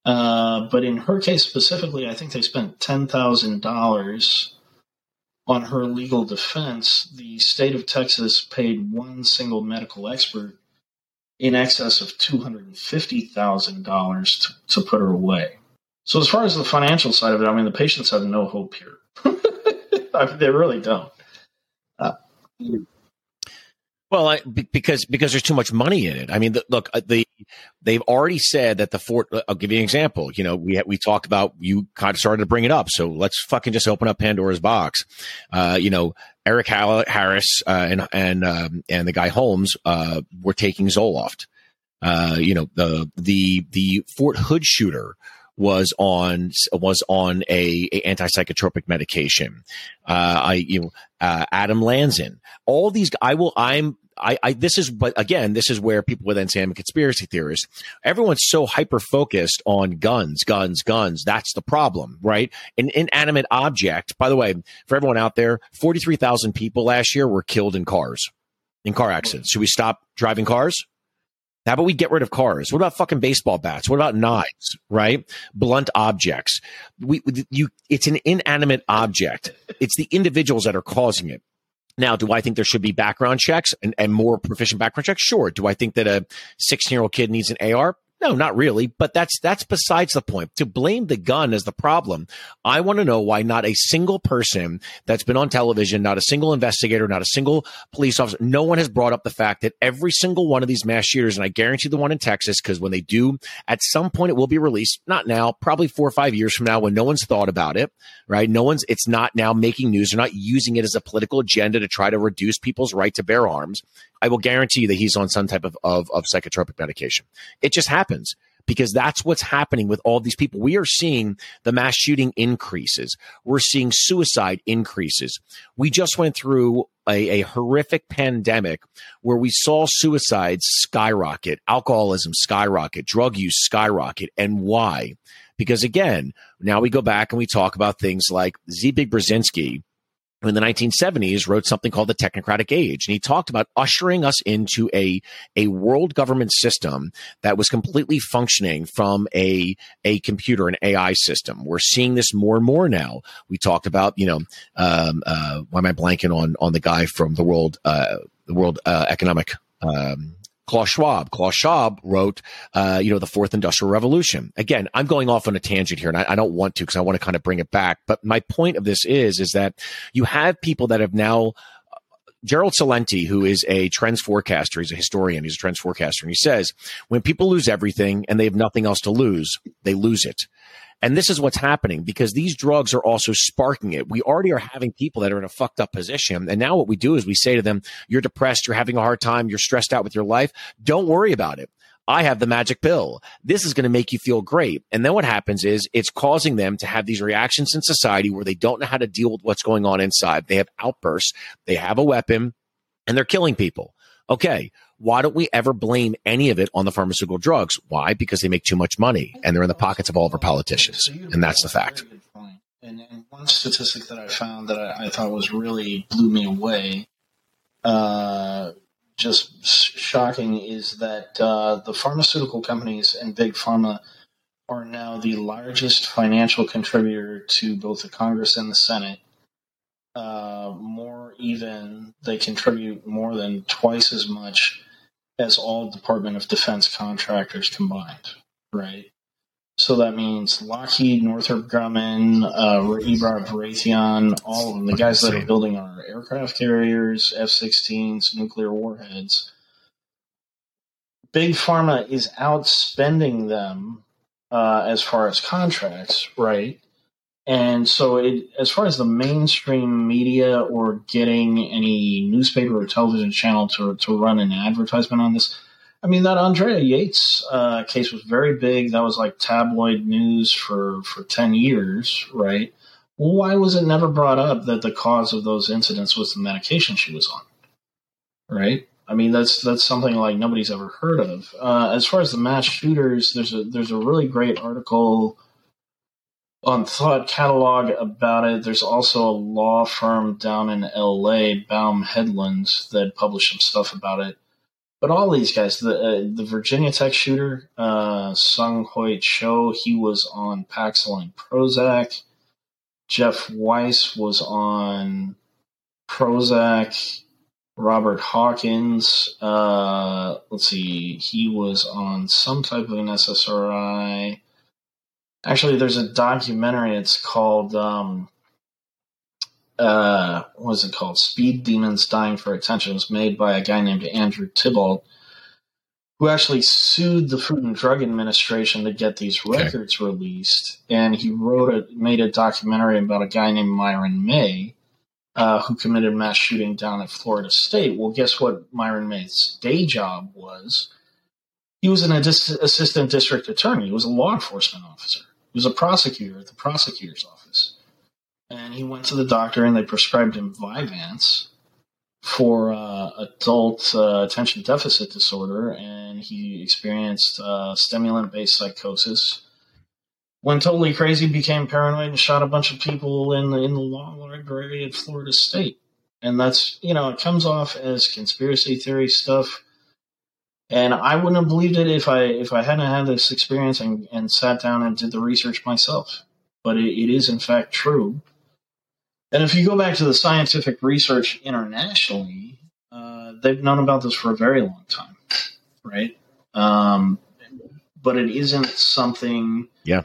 Uh, but in her case specifically, I think they spent $10,000 on her legal defense. The state of Texas paid one single medical expert in excess of $250,000 to, to put her away. So, as far as the financial side of it, I mean, the patients have no hope here. I mean, they really don't. Uh, well, I, because because there's too much money in it. I mean, the, look, uh, the they've already said that the Fort. Uh, I'll give you an example. You know, we we talked about you kind of started to bring it up, so let's fucking just open up Pandora's box. Uh, you know, Eric Harris uh, and and um, and the guy Holmes uh, were taking Zoloft. Uh, you know, the the the Fort Hood shooter was on was on a, a antipsychotropic medication. Uh, I you know uh, Adam Lanza. All these I will I'm I, I, this is but again this is where people would then conspiracy theorist. Everyone's so hyper focused on guns, guns, guns. That's the problem, right? An inanimate object. By the way, for everyone out there, forty three thousand people last year were killed in cars, in car accidents. Should we stop driving cars? How about we get rid of cars? What about fucking baseball bats? What about knives? Right? Blunt objects. We, you, it's an inanimate object. It's the individuals that are causing it. Now, do I think there should be background checks and, and more proficient background checks? Sure. Do I think that a 16 year old kid needs an AR? No, not really. But that's that's besides the point. To blame the gun as the problem, I want to know why not a single person that's been on television, not a single investigator, not a single police officer, no one has brought up the fact that every single one of these mass shooters, and I guarantee the one in Texas, because when they do, at some point it will be released. Not now, probably four or five years from now, when no one's thought about it, right? No one's. It's not now making news. They're not using it as a political agenda to try to reduce people's right to bear arms. I will guarantee you that he's on some type of, of, of psychotropic medication. It just happens because that's what's happening with all these people. We are seeing the mass shooting increases. We're seeing suicide increases. We just went through a, a, horrific pandemic where we saw suicides skyrocket, alcoholism skyrocket, drug use skyrocket. And why? Because again, now we go back and we talk about things like Zbig Brzezinski, in the 1970s wrote something called the technocratic age. And he talked about ushering us into a a world government system that was completely functioning from a a computer an ai system. We're seeing this more and more now. We talked about you know um, uh, why am i blanking on on the guy from the world uh, the world uh, economic um, Klaus Schwab. Klaus Schwab wrote, uh, you know, the fourth industrial revolution. Again, I'm going off on a tangent here and I, I don't want to because I want to kind of bring it back. But my point of this is, is that you have people that have now, Gerald Celente, who is a trends forecaster, he's a historian, he's a trends forecaster, and he says, when people lose everything and they have nothing else to lose, they lose it. And this is what's happening because these drugs are also sparking it. We already are having people that are in a fucked up position. And now what we do is we say to them, you're depressed, you're having a hard time, you're stressed out with your life. Don't worry about it. I have the magic pill. This is going to make you feel great. And then what happens is it's causing them to have these reactions in society where they don't know how to deal with what's going on inside. They have outbursts. They have a weapon and they're killing people. Okay. Why don't we ever blame any of it on the pharmaceutical drugs? Why? Because they make too much money and they're in the pockets of all of our politicians. And that's the fact. And, one statistic that I found that I, I thought was really blew me away, uh, just shocking, is that uh, the pharmaceutical companies and big pharma are now the largest financial contributor to both the Congress and the Senate uh, more even, they contribute more than twice as much as all Department of Defense contractors combined, right? So that means Lockheed, Northrop Grumman, uh, Raytheon, all of them, the guys that are building our aircraft carriers, F 16s, nuclear warheads. Big Pharma is outspending them uh, as far as contracts, right? And so, it, as far as the mainstream media or getting any newspaper or television channel to, to run an advertisement on this, I mean, that Andrea Yates uh, case was very big. That was like tabloid news for, for 10 years, right? why was it never brought up that the cause of those incidents was the medication she was on? Right? I mean, that's that's something like nobody's ever heard of. Uh, as far as the mass shooters, there's a there's a really great article on Thought Catalog about it. There's also a law firm down in LA, Baum Hedlund, that published some stuff about it. But all these guys, the uh, the Virginia Tech shooter, uh, Sung Hoi Cho, he was on Paxil Prozac. Jeff Weise was on Prozac. Robert Hawkins, uh, let's see, he was on some type of an SSRI. Actually, there's a documentary. It's called um, uh, what is it called? Speed Demons Dying for Attention. It was made by a guy named Andrew Thibault, who actually sued the Food and Drug Administration to get these records okay. released. And he wrote a made a documentary about a guy named Myron May. Uh, who committed mass shooting down at Florida State? Well, guess what Myron May's day job was? He was an assistant district attorney. He was a law enforcement officer. He was a prosecutor at the prosecutor's office. And he went to the doctor and they prescribed him Vyvanse for uh, adult uh, attention deficit disorder. And he experienced uh, stimulant based psychosis. Went totally crazy, became paranoid, and shot a bunch of people in the, in the law library at Florida State. And that's, you know, it comes off as conspiracy theory stuff and I wouldn't have believed it if I if I hadn't had this experience and, and sat down and did the research myself. But it, it is in fact true. And if you go back to the scientific research internationally, uh, they've known about this for a very long time, right? Um, but it isn't something yeah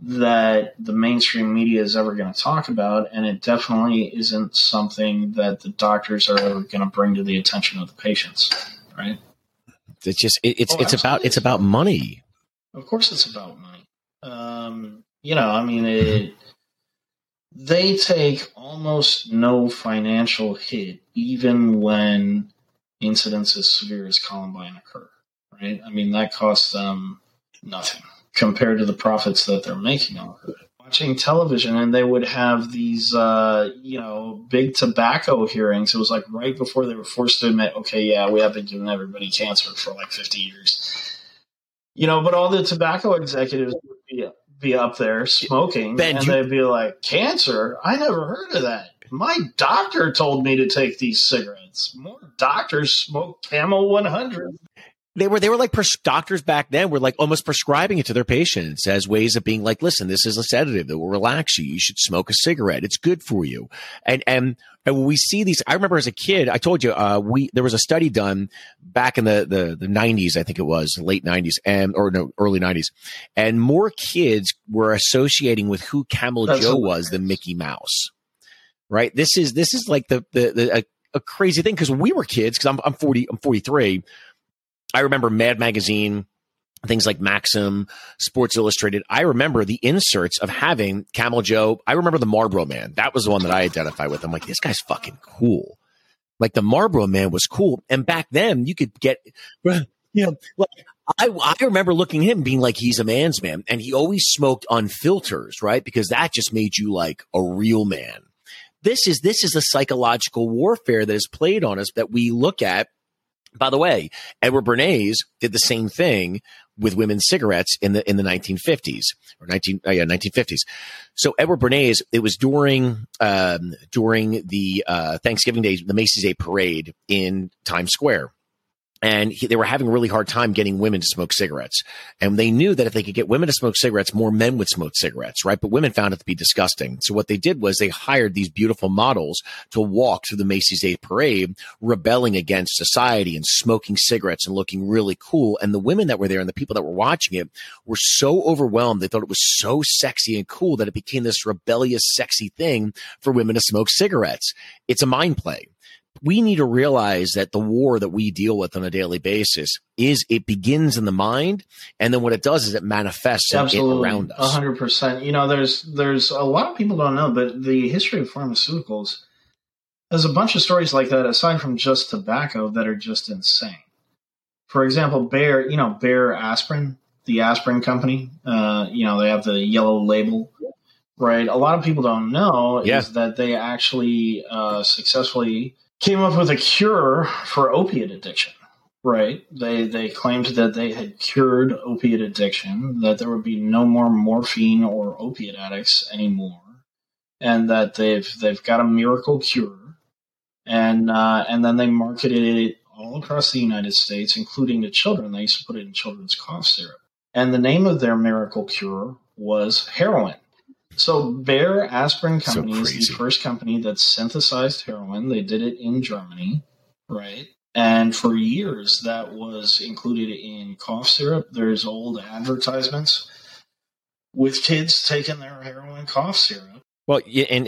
that the mainstream media is ever going to talk about, and it definitely isn't something that the doctors are ever going to bring to the attention of the patients. Right? It's just it, it's oh, it's about it's about money. Of course, it's about money. Um, you know, I mean, it, they take almost no financial hit, even when incidents as severe as Columbine occur. Right? I mean, that costs them nothing compared to the profits that they're making on it. Watching television, and they would have these, uh, you know, big tobacco hearings. It was like right before they were forced to admit, okay, yeah, we have been giving everybody cancer for like 50 years. You know, but all the tobacco executives would be, be up there smoking, ben, and you- they'd be like, cancer? I never heard of that. My doctor told me to take these cigarettes. More doctors smoke Camel 100 they were they were like pres- doctors back then were like almost prescribing it to their patients as ways of being like, listen, this is a sedative that will relax you. You should smoke a cigarette. It's good for you. And and and when we see these, I remember as a kid, I told you, uh, we there was a study done back in the the the nineties, I think it was late nineties and or no early nineties, and more kids were associating with who Camel That's Joe was than Mickey Mouse. Right. This is this is like the the, the a, a crazy thing because we were kids because I'm I'm forty I'm forty three I remember Mad Magazine, things like Maxim, Sports Illustrated. I remember the inserts of having Camel Joe. I remember the Marlboro Man. That was the one that I identified with. I'm like, this guy's fucking cool. Like the Marlboro Man was cool. And back then you could get, you know, like I, I remember looking at him being like, he's a man's man. And he always smoked on filters, right? Because that just made you like a real man. This is, this is the psychological warfare that is played on us that we look at by the way, Edward Bernays did the same thing with women's cigarettes in the in the 1950s or 19 uh, yeah 1950s. So Edward Bernays, it was during um, during the uh, Thanksgiving Day, the Macy's Day Parade in Times Square and he, they were having a really hard time getting women to smoke cigarettes. And they knew that if they could get women to smoke cigarettes, more men would smoke cigarettes, right? But women found it to be disgusting. So what they did was they hired these beautiful models to walk through the Macy's Day Parade, rebelling against society and smoking cigarettes and looking really cool. And the women that were there and the people that were watching it were so overwhelmed. They thought it was so sexy and cool that it became this rebellious, sexy thing for women to smoke cigarettes. It's a mind play we need to realize that the war that we deal with on a daily basis is it begins in the mind and then what it does is it manifests Absolutely, around us. 100% you know there's there's a lot of people don't know but the history of pharmaceuticals there's a bunch of stories like that aside from just tobacco that are just insane. For example bayer you know bayer aspirin the aspirin company uh, you know they have the yellow label right? A lot of people don't know yeah. is that they actually uh, successfully came up with a cure for opiate addiction. Right. They they claimed that they had cured opiate addiction, that there would be no more morphine or opiate addicts anymore, and that they've they've got a miracle cure. And uh, and then they marketed it all across the United States, including to children. They used to put it in children's cough syrup. And the name of their miracle cure was heroin. So Bayer Aspirin Company so is the first company that synthesized heroin. They did it in Germany, right? And for years, that was included in cough syrup. There's old advertisements with kids taking their heroin cough syrup well, in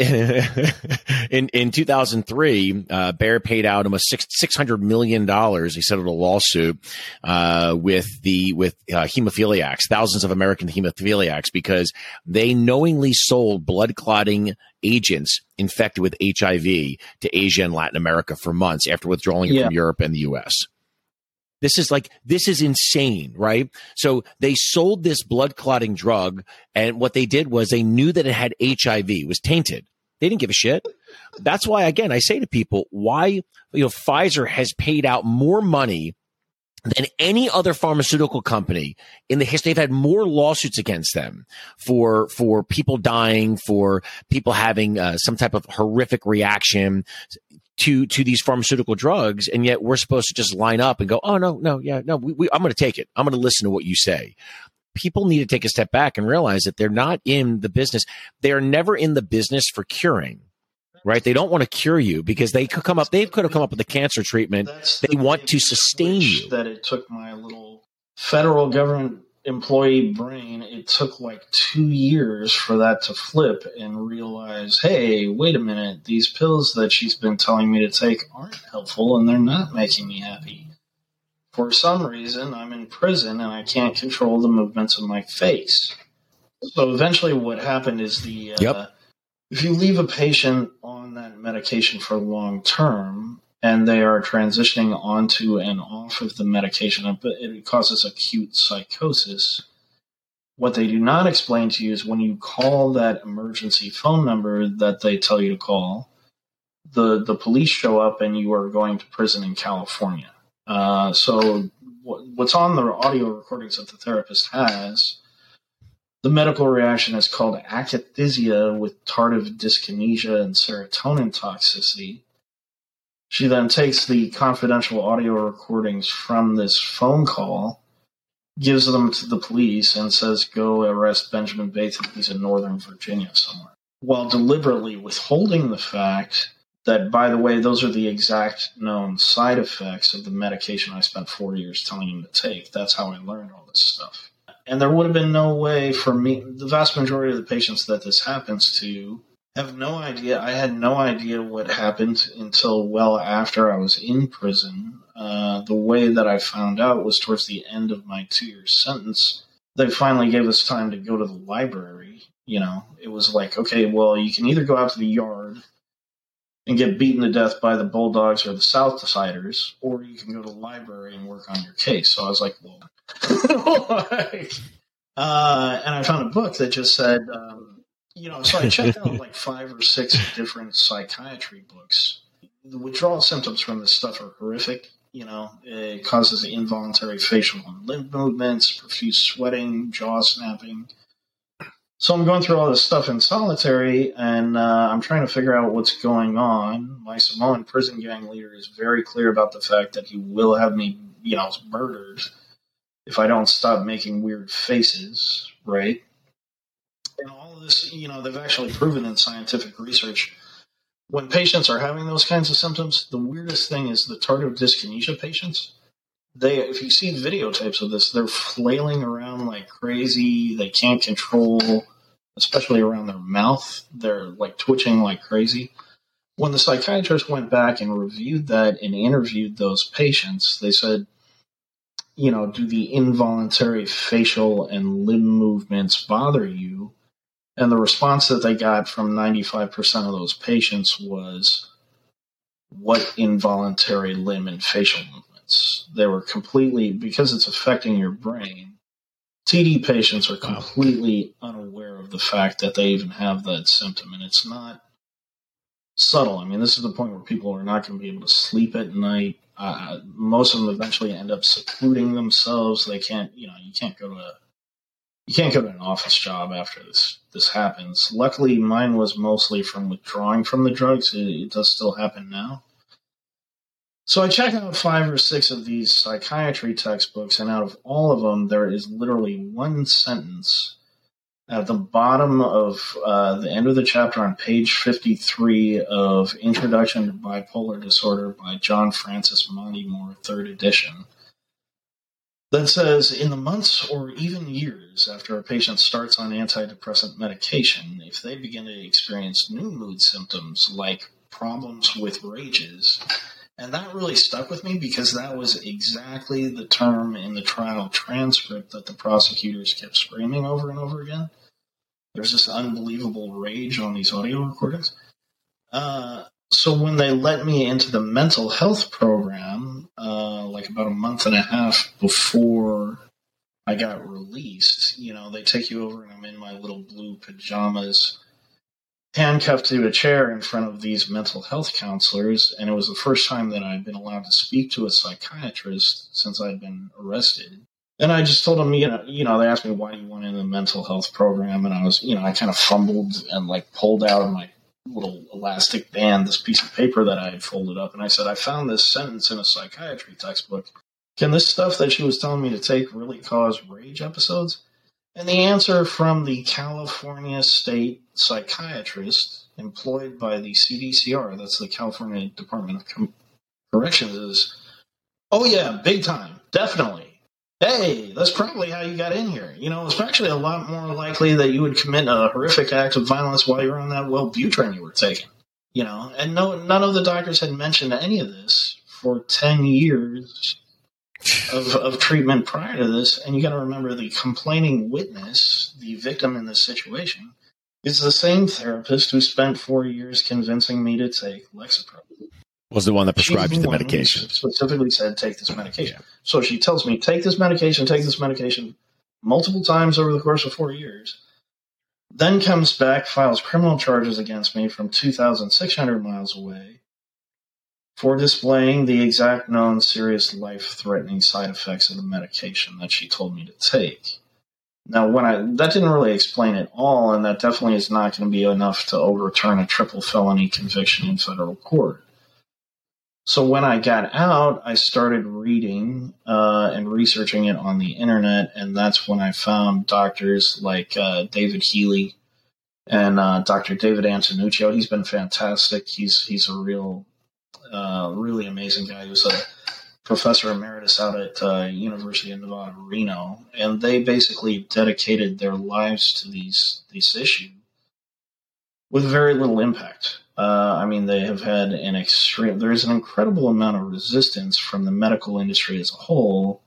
in in 2003, uh, Bayer paid out almost six six hundred million dollars. He settled a lawsuit uh, with the with uh, hemophiliacs, thousands of American hemophiliacs, because they knowingly sold blood clotting agents infected with HIV to Asia and Latin America for months after withdrawing yeah. from Europe and the U.S. This is like, this is insane, right? So they sold this blood clotting drug. And what they did was they knew that it had HIV, it was tainted. They didn't give a shit. That's why, again, I say to people, why, you know, Pfizer has paid out more money than any other pharmaceutical company in the history. They've had more lawsuits against them for for people dying, for people having uh, some type of horrific reaction, to to these pharmaceutical drugs, and yet we're supposed to just line up and go, oh no, no, yeah, no, we, we, I'm going to take it. I'm going to listen to what you say. People need to take a step back and realize that they're not in the business. They are never in the business for curing right? They don't want to cure you because they could come up. They could have come up with a cancer treatment. That's they want to sustain you. That it took my little federal government employee brain, it took like two years for that to flip and realize, hey, wait a minute, these pills that she's been telling me to take aren't helpful and they're not making me happy. For some reason, I'm in prison and I can't control the movements of my face. So eventually, what happened is the uh, yep. if you leave a patient on that medication for long term, and they are transitioning onto and off of the medication, but it causes acute psychosis. What they do not explain to you is when you call that emergency phone number that they tell you to call, the, the police show up and you are going to prison in California. Uh, so, what's on the audio recordings that the therapist has, the medical reaction is called akathisia with tardive dyskinesia and serotonin toxicity she then takes the confidential audio recordings from this phone call, gives them to the police, and says, Go arrest Benjamin Bates. He's in Northern Virginia somewhere. While deliberately withholding the fact that, by the way, those are the exact known side effects of the medication I spent four years telling him to take. That's how I learned all this stuff. And there would have been no way for me, the vast majority of the patients that this happens to have no idea. I had no idea what happened until well after I was in prison. Uh, the way that I found out was towards the end of my two year sentence. They finally gave us time to go to the library. You know, it was like, okay, well, you can either go out to the yard and get beaten to death by the Bulldogs or the Southsiders, or you can go to the library and work on your case. So I was like, well, uh, and I found a book that just said, um, you know, so I checked out like five or six different psychiatry books. The withdrawal symptoms from this stuff are horrific. You know, it causes involuntary facial and limb movements, profuse sweating, jaw snapping. So I'm going through all this stuff in solitary, and uh, I'm trying to figure out what's going on. My Samoan prison gang leader is very clear about the fact that he will have me, you know, murdered if I don't stop making weird faces, right? And all of this, you know, they've actually proven in scientific research when patients are having those kinds of symptoms, the weirdest thing is the tardive dyskinesia patients. They, if you see videotapes of this, they're flailing around like crazy. They can't control, especially around their mouth. They're like twitching like crazy. When the psychiatrist went back and reviewed that and interviewed those patients, they said, you know, do the involuntary facial and limb movements bother you? And the response that they got from 95% of those patients was what involuntary limb and facial movements? They were completely, because it's affecting your brain, TD patients are completely unaware of the fact that they even have that symptom. And it's not subtle. I mean, this is the point where people are not going to be able to sleep at night. Uh, most of them eventually end up secluding themselves. They can't, you know, you can't go to a you can't go to an office job after this this happens. Luckily, mine was mostly from withdrawing from the drugs. It, it does still happen now. So I checked out five or six of these psychiatry textbooks, and out of all of them, there is literally one sentence at the bottom of uh, the end of the chapter on page 53 of Introduction to Bipolar Disorder by John Francis Mondimore, third edition that says in the months or even years after a patient starts on antidepressant medication, if they begin to experience new mood symptoms like problems with rages, and that really stuck with me because that was exactly the term in the trial transcript that the prosecutors kept screaming over and over again. There's this unbelievable rage on these audio recordings. Uh, so when they let me into the mental health program, uh, like about a month and a half before I got released, you know, they take you over and I'm in my little blue pajamas, handcuffed to a chair in front of these mental health counselors. And it was the first time that I'd been allowed to speak to a psychiatrist since I'd been arrested. And I just told them, you know, you know, they asked me why do you want in the mental health program, and I was, you know, I kind of fumbled and like pulled out of my little elastic band, this piece of paper that I had folded up, and I said, I found this sentence in a psychiatry textbook. Can this stuff that she was telling me to take really cause rage episodes? And the answer from the California state psychiatrist employed by the CDCR, that's the California Department of Corrections, is, oh yeah, big time, definitely. Hey, that's probably how you got in here. You know, it's actually a lot more likely that you would commit a horrific act of violence while you're on that Wellbutrin you were taking. You know, and no, none of the doctors had mentioned any of this for 10 years of, of treatment prior to this. And you got to remember the complaining witness, the victim in this situation, is the same therapist who spent four years convincing me to take Lexapro. Was the one that prescribed the, the medication. Specifically said, take this medication. So she tells me, take this medication, take this medication multiple times over the course of four years. Then comes back, files criminal charges against me from 2,600 miles away for displaying the exact known serious life threatening side effects of the medication that she told me to take. Now, when I that didn't really explain it all, and that definitely is not going to be enough to overturn a triple felony conviction in federal court. So when I got out, I started reading uh, and researching it on the internet, and that's when I found doctors like uh, David Healy and uh, Dr. David Antonuccio. He's been fantastic. He's he's a real, uh, really amazing guy. He was a professor emeritus out at uh, University of Nevada, Reno, and they basically dedicated their lives to these this issue with very little impact. Uh, I mean, they have had an extreme. There is an incredible amount of resistance from the medical industry as a whole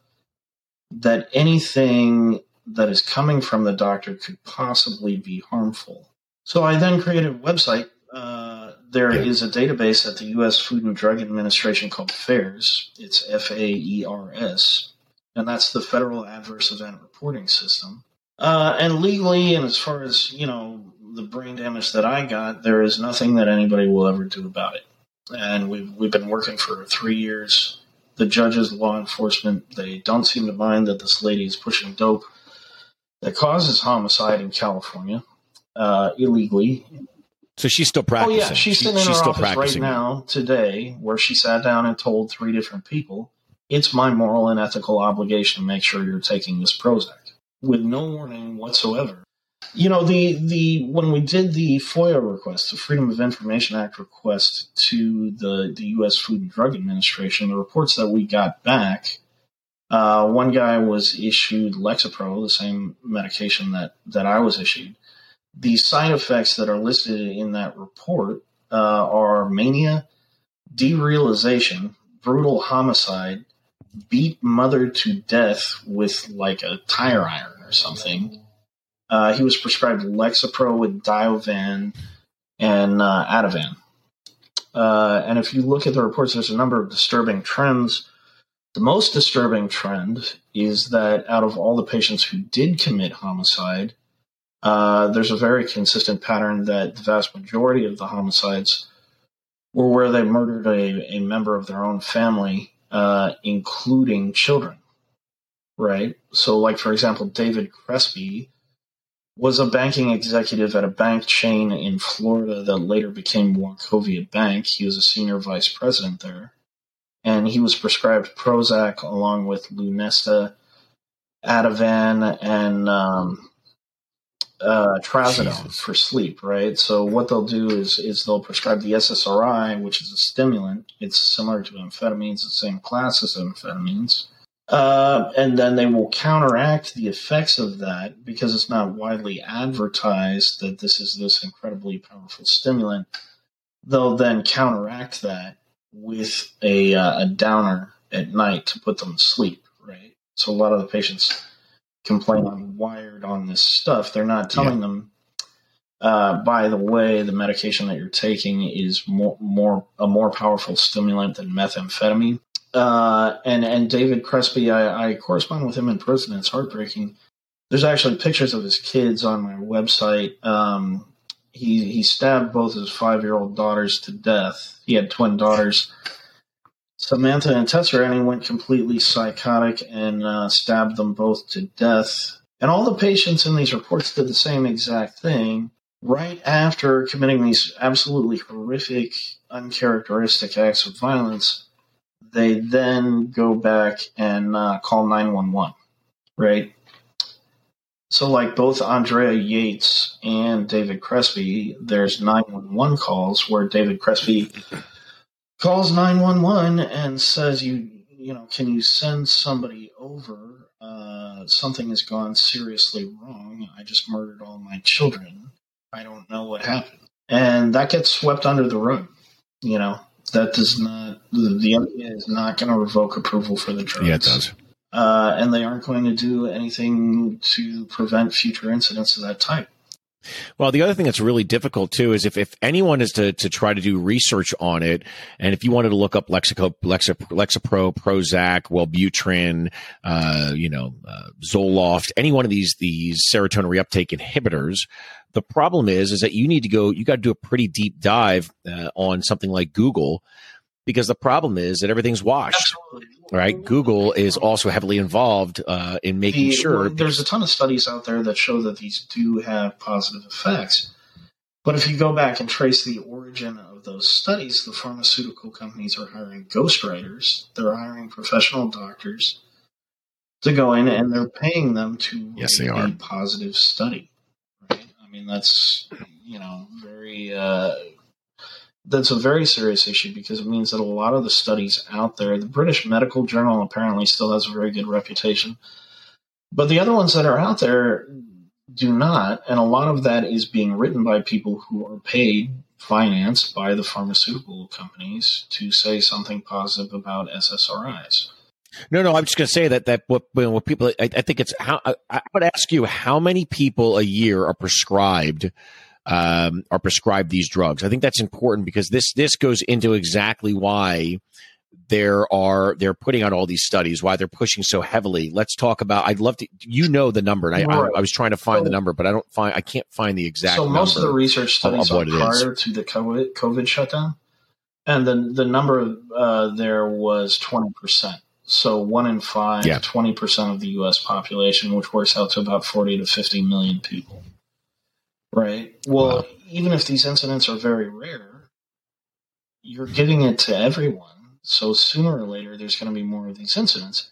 that anything that is coming from the doctor could possibly be harmful. So I then created a website. Uh, there yeah. is a database at the U.S. Food and Drug Administration called FAERS. It's F A E R S, and that's the Federal Adverse Event Reporting System. Uh, and legally, and as far as you know, the brain damage that I got, there is nothing that anybody will ever do about it. And we've we've been working for three years. The judges, law enforcement, they don't seem to mind that this lady is pushing dope that causes homicide in California uh, illegally. So she's still practicing. Oh yeah, she's sitting she, in her office right now today, where she sat down and told three different people, "It's my moral and ethical obligation to make sure you're taking this Prozac." With no warning whatsoever, you know, the the when we did the FOIA request, the Freedom of Information Act request to the the U.S. Food and Drug Administration, the reports that we got back, uh, one guy was issued Lexapro, the same medication that that I was issued. The side effects that are listed in that report uh, are mania, derealization, brutal homicide, beat mother to death with like a tire iron or something uh, he was prescribed Lexapro with Diovan and uh, Ativan. Uh, and if you look at the reports, there's a number of disturbing trends. The most disturbing trend is that out of all the patients who did commit homicide, uh, there's a very consistent pattern that the vast majority of the homicides were where they murdered a, a member of their own family, uh, including children. Right? So, like, for example, David Crespi was a banking executive at a bank chain in Florida that later became Wachovia Bank. He was a senior vice president there. And he was prescribed Prozac along with Lunesta, Ativan, and um, uh, Trazodone Jesus. for sleep, right? So what they'll do is is they'll prescribe the SSRI, which is a stimulant. It's similar to amphetamines, the same class as amphetamines uh, and then they will counteract the effects of that because it's not widely advertised that this is this incredibly powerful stimulant. They'll then counteract that with a, uh, a downer at night to put them to sleep, right? So a lot of the patients complain I'm wired on this stuff. They're not telling yeah. them, uh, by the way, the medication that you're taking is more, more a more powerful stimulant than methamphetamine uh, and and David Crespi, I, I, correspond with him in prison. It's heartbreaking. There's actually pictures of his kids on my website. Um, he he stabbed both his five year old daughters to death. He had twin daughters, Samantha and Tessa, and he went completely psychotic and uh, stabbed them both to death. And all the patients in these reports did the same exact thing. Right after committing these absolutely horrific, uncharacteristic acts of violence, they then go back and uh, call 911, right? So, like both Andrea Yates and David Crespi, there's 911 calls where David Crespi calls 911 and says, "You, you know, can you send somebody over? Uh, something has gone seriously wrong. I just murdered all my children. I don't know what happened. And that gets swept under the rug. You know, that does not, the, the FDA is not going to revoke approval for the drugs. Yeah, it does. Uh, and they aren't going to do anything to prevent future incidents of that type. Well, the other thing that's really difficult too is if, if anyone is to, to try to do research on it, and if you wanted to look up Lexico, Lexip, Lexapro, Prozac, Wellbutrin, uh, you know, uh, Zoloft, any one of these these serotonin reuptake inhibitors, the problem is is that you need to go, you got to do a pretty deep dive uh, on something like Google because the problem is that everything's washed. Right, Google is also heavily involved uh, in making the, sure. There's a ton of studies out there that show that these do have positive effects, but if you go back and trace the origin of those studies, the pharmaceutical companies are hiring ghostwriters. They're hiring professional doctors to go in, and they're paying them to yes, they are. a positive study. I mean, that's you know very. Uh, that's a very serious issue because it means that a lot of the studies out there, the British Medical Journal apparently still has a very good reputation, but the other ones that are out there do not, and a lot of that is being written by people who are paid, financed by the pharmaceutical companies to say something positive about SSRIs. No, no, I'm just going to say that that what, what people, I, I think it's how I, I would ask you how many people a year are prescribed um, are prescribed these drugs. I think that's important because this this goes into exactly why there are they're putting out all these studies why they're pushing so heavily let's talk about i'd love to you know the number and i, right. I, I, was trying to find so, the number but i don't find i can't find the exact so most of the research studies of, of are prior to the COVID, COVID shutdown and the the number uh, there was 20% so one in five yeah. 20% of the us population which works out to about 40 to 50 million people Right. Well, wow. even if these incidents are very rare, you're giving it to everyone. So sooner or later, there's going to be more of these incidents.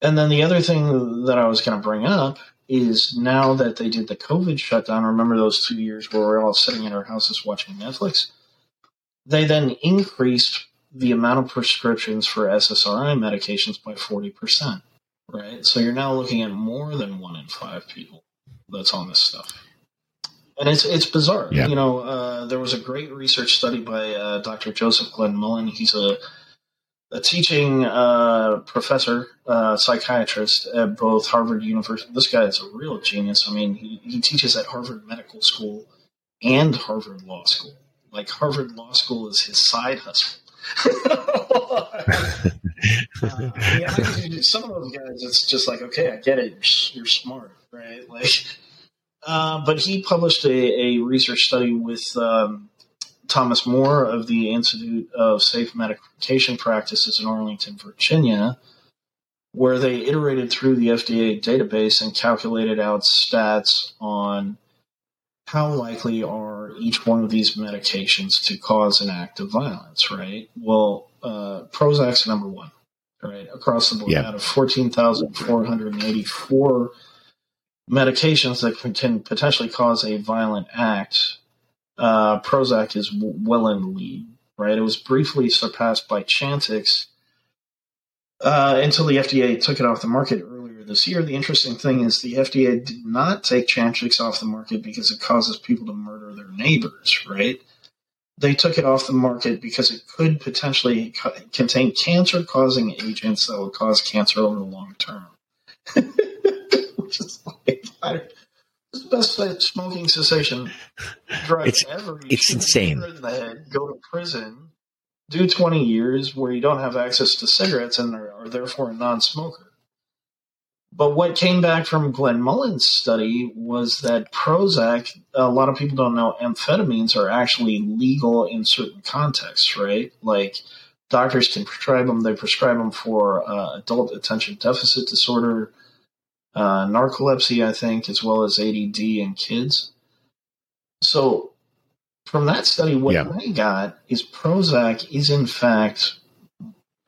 And then the other thing that I was going to bring up is now that they did the COVID shutdown, remember those two years where we're all sitting in our houses watching Netflix? They then increased the amount of prescriptions for SSRI medications by 40%. Right. So you're now looking at more than one in five people that's on this stuff and it's it's bizarre. Yeah. You know, uh, there was a great research study by uh, Dr. Joseph Glenmullen. He's a a teaching uh, professor, uh, psychiatrist at both Harvard University. This guy is a real genius. I mean, he, he teaches at Harvard Medical School and Harvard Law School. Like Harvard Law School is his side hustle. Uh, yeah, some of those guys, it's just like, okay, I get it. You're, smart, right? Like, uh, but he published a, a research study with um, Thomas Moore of the Institute of Safe Medication Practices in Arlington, Virginia, where they iterated through the FDA database and calculated out stats on how likely are each one of these medications to cause an act of violence, right? Well, uh, Prozac's number one, right? Across the board, yeah. out of 14,484 medications that can potentially cause a violent act, uh, Prozac is well in the lead. Right, it was briefly surpassed by Chantix uh, until the FDA took it off the market earlier this year. The interesting thing is the FDA did not take Chantix off the market because it causes people to murder their neighbors. Right, they took it off the market because it could potentially co- contain cancer-causing agents that will cause cancer over the long term. Which is like it's the best smoking cessation drug it's, ever. You it's insane. Head, go to prison, do 20 years where you don't have access to cigarettes and are, are therefore a non smoker. But what came back from Glenmullen's study was that Prozac, a lot of people don't know amphetamines are actually legal in certain contexts, right? Like doctors can prescribe them, they prescribe them for uh, adult attention deficit disorder, uh, narcolepsy, I think, as well as ADD in kids. So, from that study, what yeah. I got is Prozac is in fact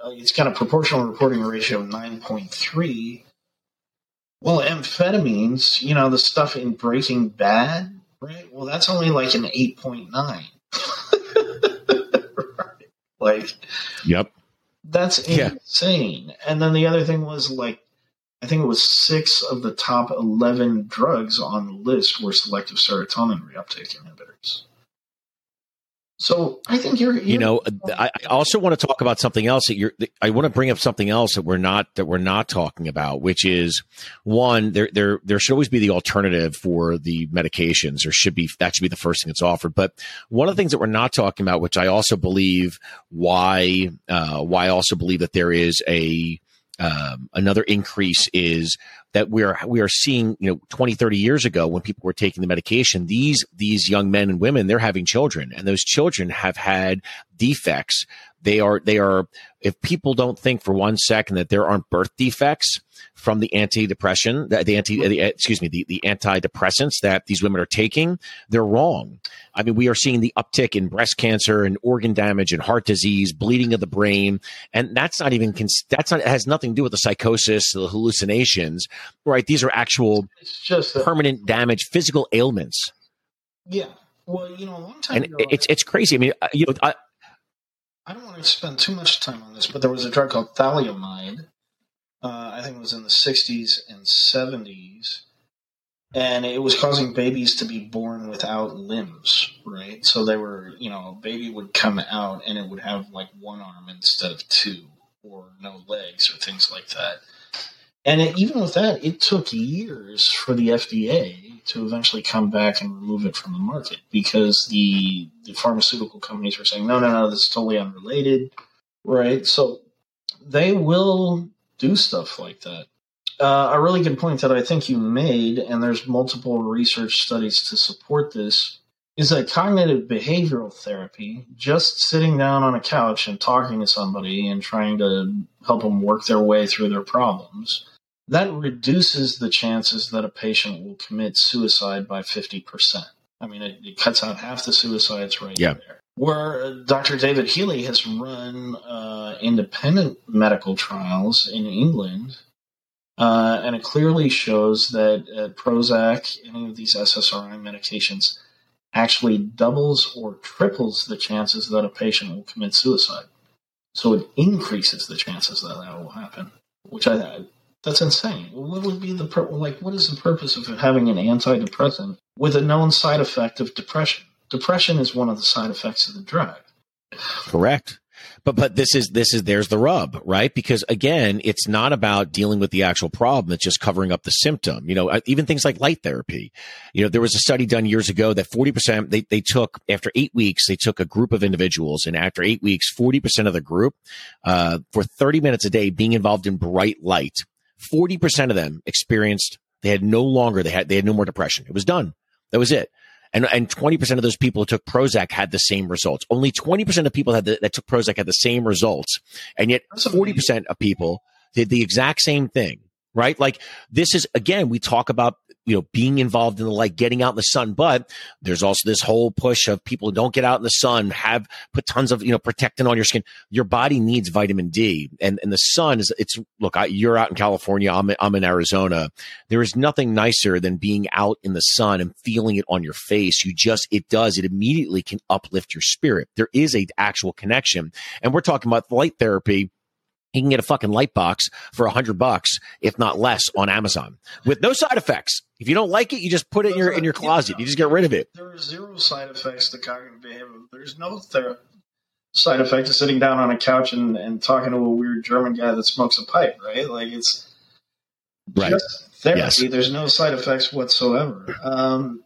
uh, it's got a proportional reporting ratio of nine point three. Well, amphetamines, you know, the stuff in Breaking Bad, right? Well, that's only like an eight point nine. right. Like, yep, that's insane. Yeah. And then the other thing was like I think it was six of the top 11 drugs on the list were selective serotonin reuptake inhibitors. So I think you're, you're you know, I, I also want to talk about something else that you're, I want to bring up something else that we're not, that we're not talking about, which is one, there, there, there should always be the alternative for the medications or should be, that should be the first thing that's offered. But one of the things that we're not talking about, which I also believe why, uh, why I also believe that there is a, um, another increase is that we are we are seeing you know 20 30 years ago when people were taking the medication these these young men and women they're having children and those children have had defects they are they are if people don't think for one second that there aren't birth defects from the antidepressant, the, the anti, the, excuse me, the, the antidepressants that these women are taking, they're wrong. I mean, we are seeing the uptick in breast cancer and organ damage and heart disease, bleeding of the brain, and that's not even that's not it has nothing to do with the psychosis, the hallucinations, right? These are actual it's just permanent damage, physical ailments. Yeah. Well, you know, a long time and ago, it's it's crazy. I mean, you know, I, I don't want to spend too much time on this, but there was a drug called thalidomide. Uh, I think it was in the 60s and 70s. And it was causing babies to be born without limbs, right? So they were, you know, a baby would come out and it would have like one arm instead of two, or no legs, or things like that. And it, even with that, it took years for the FDA to eventually come back and remove it from the market because the the pharmaceutical companies were saying, no, no, no, this is totally unrelated, right? So they will do stuff like that. Uh, a really good point that I think you made, and there's multiple research studies to support this, is that cognitive behavioral therapy, just sitting down on a couch and talking to somebody and trying to help them work their way through their problems, that reduces the chances that a patient will commit suicide by 50%. I mean, it, it cuts out half the suicides right yeah. there. Where uh, Dr. David Healy has run uh, independent medical trials in England, uh, and it clearly shows that uh, Prozac, any of these SSRI medications, actually doubles or triples the chances that a patient will commit suicide. So it increases the chances that that will happen, which I that's insane. What would be the pur- like? What is the purpose of having an antidepressant with a known side effect of depression? Depression is one of the side effects of the drug. Correct. But but this is this is there's the rub, right? Because again, it's not about dealing with the actual problem; it's just covering up the symptom. You know, uh, even things like light therapy. You know, there was a study done years ago that forty percent they they took after eight weeks they took a group of individuals, and after eight weeks, forty percent of the group uh, for thirty minutes a day being involved in bright light 40% of them experienced they had no longer they had they had no more depression. It was done. That was it. And and 20% of those people who took Prozac had the same results. Only 20% of people had the, that took Prozac had the same results. And yet 40% of people did the exact same thing right? Like this is again, we talk about you know being involved in the like getting out in the sun, but there's also this whole push of people who don't get out in the sun, have put tons of you know protectant on your skin. Your body needs vitamin D, and and the sun is it's look. I, you're out in California, I'm I'm in Arizona. There is nothing nicer than being out in the sun and feeling it on your face. You just it does it immediately can uplift your spirit. There is a actual connection, and we're talking about light therapy you can get a fucking light box for a hundred bucks, if not less, on Amazon with no side effects. If you don't like it, you just put it in your in your closet. You just get rid of it. There are zero side effects to cognitive behavior. There's no ther- side effect to sitting down on a couch and, and talking to a weird German guy that smokes a pipe, right? Like it's right. just therapy. Yes. There's no side effects whatsoever. Um,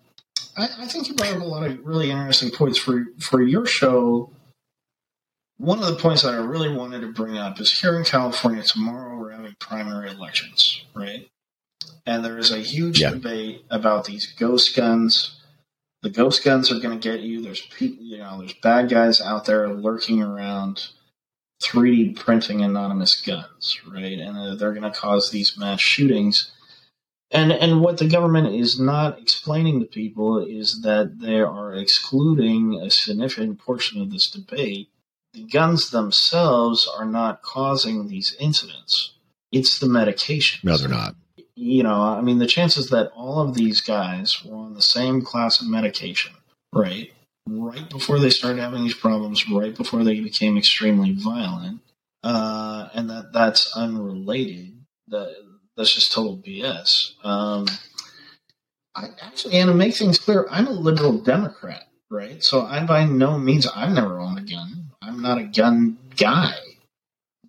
I, I think you brought up a lot of really interesting points for for your show one of the points that I really wanted to bring up is here in California tomorrow we're having primary elections, right? And there is a huge yeah. debate about these ghost guns. The ghost guns are going to get you. There's people, you know, there's bad guys out there lurking around, 3D printing anonymous guns, right? And uh, they're going to cause these mass shootings. And and what the government is not explaining to people is that they are excluding a significant portion of this debate the guns themselves are not causing these incidents. It's the medication. No, they're not. You know, I mean, the chances that all of these guys were on the same class of medication, right? Right before they started having these problems, right before they became extremely violent, uh, and that that's unrelated. The that's just total BS. Um, I actually, and to make things clear, I'm a liberal Democrat, right? So I by no means I've never owned a gun. I'm not a gun guy.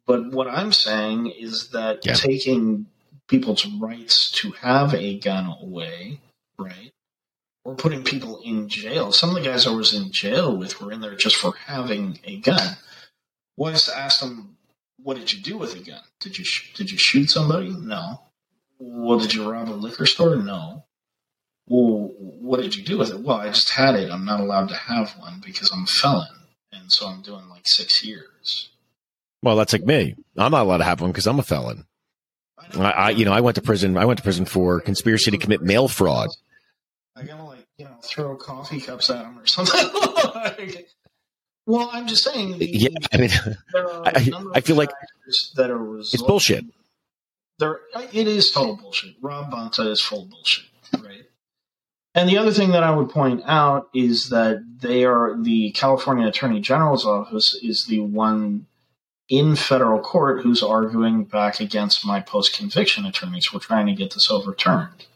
But what I'm saying is that yeah. taking people's rights to have a gun away, right? Or putting people in jail. Some of the guys I was in jail with were in there just for having a gun. Was to ask them, "What did you do with a gun? Did you sh- did you shoot somebody? No. Well, did you rob a liquor store? No. Well, what did you do with it? Well, I just had it. I'm not allowed to have one because I'm a felon, and so I'm doing like six years. Well, that's like me. I'm not allowed to have one because I'm a felon. I, I, you know, I went to prison. I went to prison for conspiracy to commit mail fraud. I gotta like, you know, throw coffee cups at him or something. well, I'm just saying. The, yeah, I mean, I, I feel like that are it's bullshit. There, it is total bullshit. Rob Bonta is full bullshit, right? And the other thing that I would point out is that they are the California Attorney General's office is the one in federal court who's arguing back against my post conviction attorneys. We're trying to get this overturned.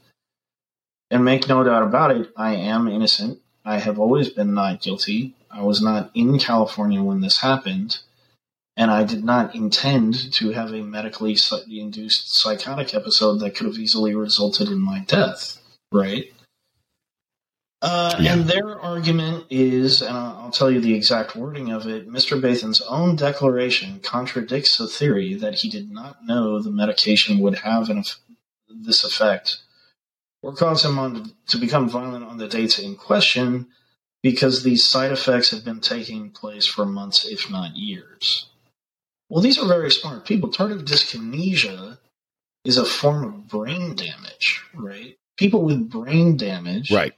And make no doubt about it, I am innocent. I have always been not guilty. I was not in California when this happened, and I did not intend to have a medically induced psychotic episode that could have easily resulted in my death, right? Uh, yeah. And their argument is, and I'll tell you the exact wording of it Mr. Bathen's own declaration contradicts the theory that he did not know the medication would have an, this effect or cause him on, to become violent on the dates in question because these side effects have been taking place for months, if not years. Well, these are very smart people. Tardive dyskinesia is a form of brain damage, right? People with brain damage. Right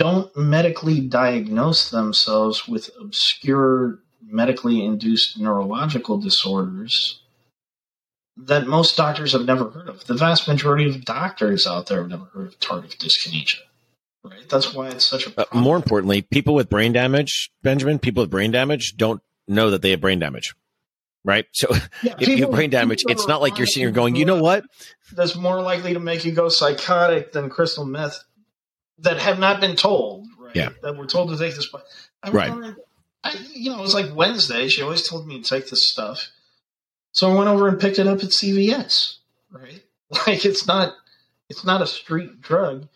don't medically diagnose themselves with obscure medically induced neurological disorders that most doctors have never heard of. The vast majority of doctors out there have never heard of tardive dyskinesia. Right? That's why it's such a uh, more importantly, people with brain damage, Benjamin, people with brain damage don't know that they have brain damage. Right? So yeah, if you have brain damage, it's not like you're sitting here going, you know what? That's more likely to make you go psychotic than crystal meth that have not been told, right? Yeah. That were told to take this. I right. I, you know, it was like Wednesday. She always told me to take this stuff. So I went over and picked it up at CVS, right? Like it's not, it's not a street drug.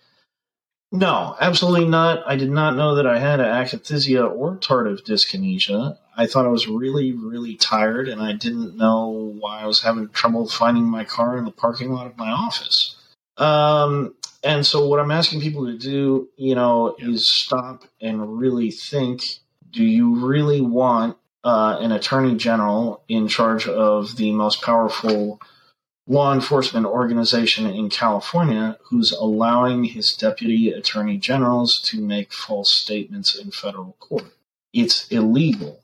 No, absolutely not. I did not know that I had akathisia or tardive dyskinesia. I thought I was really, really tired, and I didn't know why I was having trouble finding my car in the parking lot of my office. Um, and so, what I'm asking people to do, you know, yeah. is stop and really think: Do you really want uh, an attorney general in charge of the most powerful law enforcement organization in California who's allowing his deputy attorney generals to make false statements in federal court? It's illegal.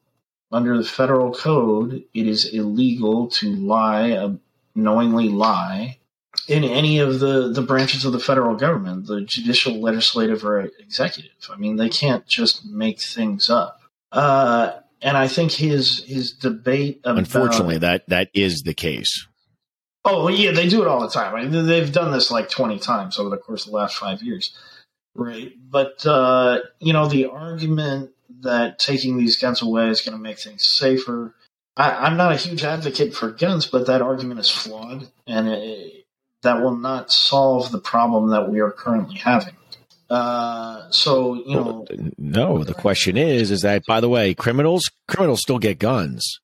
Under the federal code, it is illegal to lie, uh, knowingly lie in any of the, the branches of the federal government, the judicial, legislative, or executive. I mean, they can't just make things up. Uh, and I think his his debate. About, Unfortunately, that that is the case. Oh yeah, they do it all the time. I mean, they've done this like twenty times over the course of the last five years, right? But uh, you know, the argument that taking these guns away is going to make things safer. I, am not a huge advocate for guns, but that argument is flawed, and it, that will not solve the problem that we are currently having. Uh, so you know, no. The question is, is that by the way, criminals criminals still get guns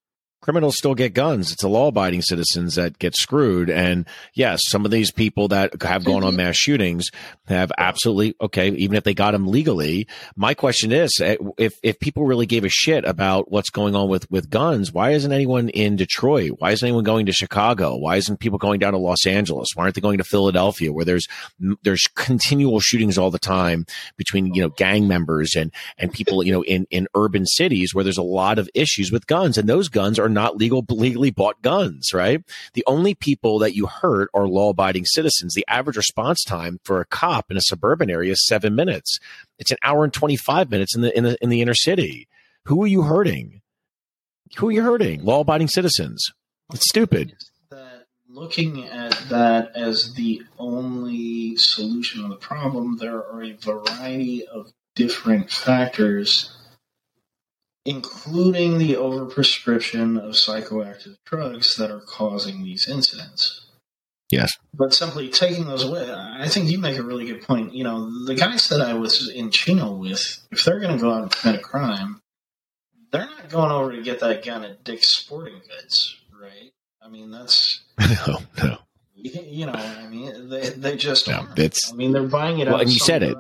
criminals still get guns. It's the law abiding citizens that get screwed. And yes, some of these people that have gone on mass shootings have absolutely, okay, even if they got them legally. My question is, eh, if, if people really gave a shit about what's going on with, with guns, why isn't anyone in Detroit? Why isn't anyone going to Chicago? Why isn't people going down to Los Angeles? Why aren't they going to Philadelphia where there's, there's continual shootings all the time between, you know, gang members and, and people, you know, in, in urban cities where there's a lot of issues with guns and those guns are not legal, legally bought guns, right? The only people that you hurt are law abiding citizens. The average response time for a cop in a suburban area is seven minutes. It's an hour and 25 minutes in the, in the, in the inner city. Who are you hurting? Who are you hurting? Law abiding citizens. It's stupid. That looking at that as the only solution to the problem, there are a variety of different factors, including the overprescription of psychoactive drugs that are causing these incidents. Yes. But simply taking those away, I think you make a really good point. You know, the guys that I was in Chino with, if they're going to go out and commit a crime, they're not going over to get that gun at Dick's Sporting Goods, right? I mean, that's no, no. You know, I mean, they they just no, it's. I mean, they're buying it. Well, and you said it.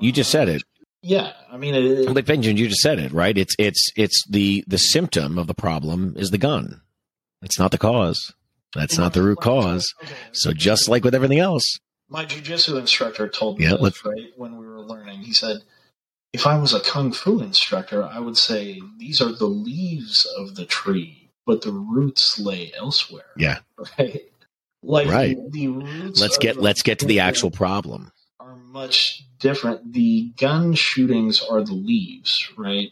You just said it. Yeah, I mean, it, but Benjamin, you just said it, right? It's it's it's the the symptom of the problem is the gun. It's not the cause. That's not the root cause. Okay. So just like with everything else. My jujitsu instructor told me yeah, this, right when we were learning. He said, if I was a kung fu instructor, I would say these are the leaves of the tree, but the roots lay elsewhere. Yeah. Right. Like right. The, the roots. Let's get let's get to the actual problem. Much different. The gun shootings are the leaves, right?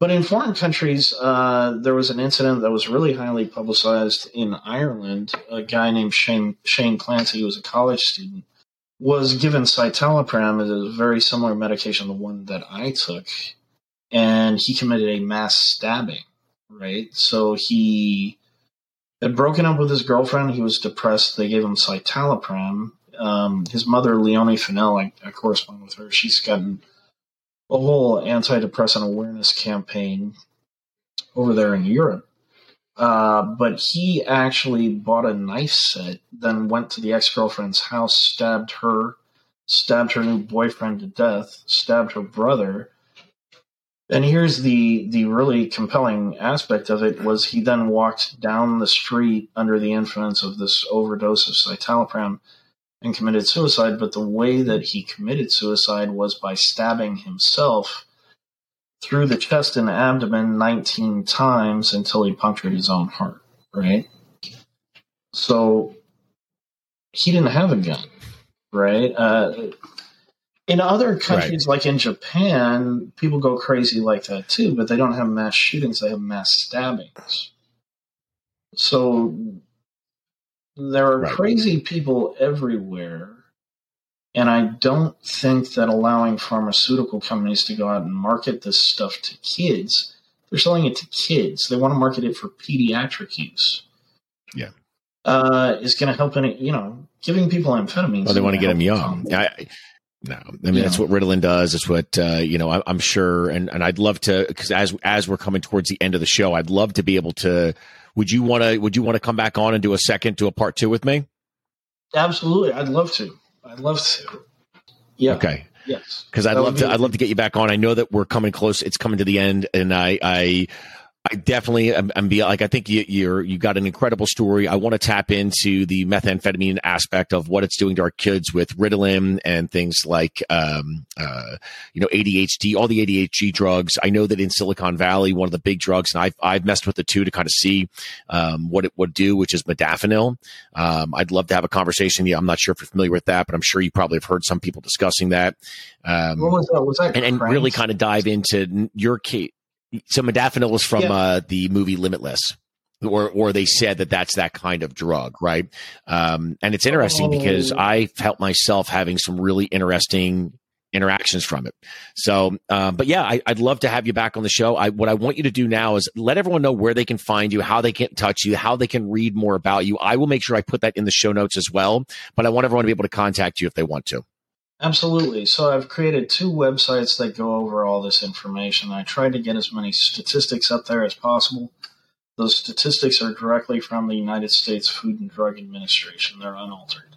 But in foreign countries, uh, there was an incident that was really highly publicized in Ireland. A guy named Shane, Shane Clancy, who was a college student, was given citalopram, as a very similar medication to the one that I took, and he committed a mass stabbing. Right, so he had broken up with his girlfriend. He was depressed. They gave him citalopram. Um, his mother, Leonie Fennell, I, I correspond with her. She's gotten a whole antidepressant awareness campaign over there in Europe. Uh, but he actually bought a knife set, then went to the ex girlfriend's house, stabbed her, stabbed her new boyfriend to death, stabbed her brother. And here's the the really compelling aspect of it was he then walked down the street under the influence of this overdose of citalopram and committed suicide, but the way that he committed suicide was by stabbing himself through the chest and abdomen 19 times until he punctured his own heart, right? So he didn't have a gun, right? Uh, in other countries, right. like in Japan, people go crazy like that too, but they don't have mass shootings, they have mass stabbings. So there are right. crazy people everywhere. And I don't think that allowing pharmaceutical companies to go out and market this stuff to kids, they're selling it to kids. They want to market it for pediatric use. Yeah. Uh, is going to help any, you know, giving people amphetamines. Well, they want to get them young. I, no, I mean yeah. that's what Ritalin does. It's what uh, you know. I, am sure, and and I'd love to because as as we're coming towards the end of the show, I'd love to be able to would you want to? Would you want to come back on and do a second, do a part two with me? Absolutely, I'd love to. I'd love to. Yeah. Okay. Yes. Because I'd love to. I'd love to get you back on. I know that we're coming close. It's coming to the end, and I, I I definitely am, am be like I think you, you're you got an incredible story. I want to tap into the methamphetamine aspect of what it's doing to our kids with Ritalin and things like um, uh, you know ADHD, all the ADHD drugs. I know that in Silicon Valley, one of the big drugs, and I've I've messed with the two to kind of see um, what it would do, which is modafinil. Um, I'd love to have a conversation. Yeah, I'm not sure if you're familiar with that, but I'm sure you probably have heard some people discussing that. Um, what was that? Was that and, and really kind of dive into your case so modafinil was from yeah. uh, the movie Limitless, or or they said that that's that kind of drug, right? Um, and it's interesting oh. because I felt myself having some really interesting interactions from it. So, um, but yeah, I, would love to have you back on the show. I, what I want you to do now is let everyone know where they can find you, how they can touch you, how they can read more about you. I will make sure I put that in the show notes as well. But I want everyone to be able to contact you if they want to. Absolutely. So I've created two websites that go over all this information. I tried to get as many statistics up there as possible. Those statistics are directly from the United States Food and Drug Administration. They're unaltered.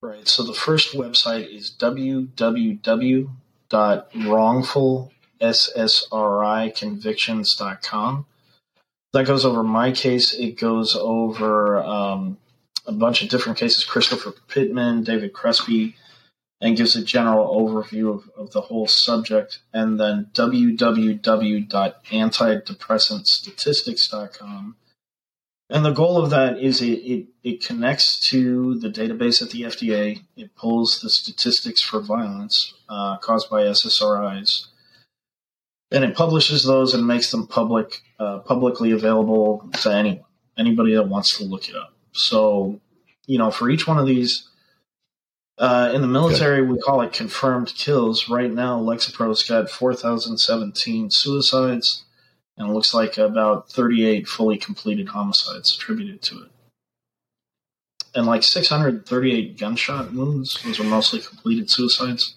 Right. So the first website is www.wrongfulssriconvictions.com. That goes over my case. It goes over um, a bunch of different cases Christopher Pittman, David Crespi, and gives a general overview of, of the whole subject. And then www.antidepressantstatistics.com. And the goal of that is it, it, it connects to the database at the FDA. It pulls the statistics for violence uh, caused by SSRIs, and it publishes those and makes them public, uh, publicly available to anyone, anybody that wants to look it up. So you know, for each one of these, uh, in the military, Good. we call it confirmed kills. Right now, Lexapro's got 4,017 suicides, and it looks like about 38 fully completed homicides attributed to it. And like 638 gunshot wounds. Those are mostly completed suicides.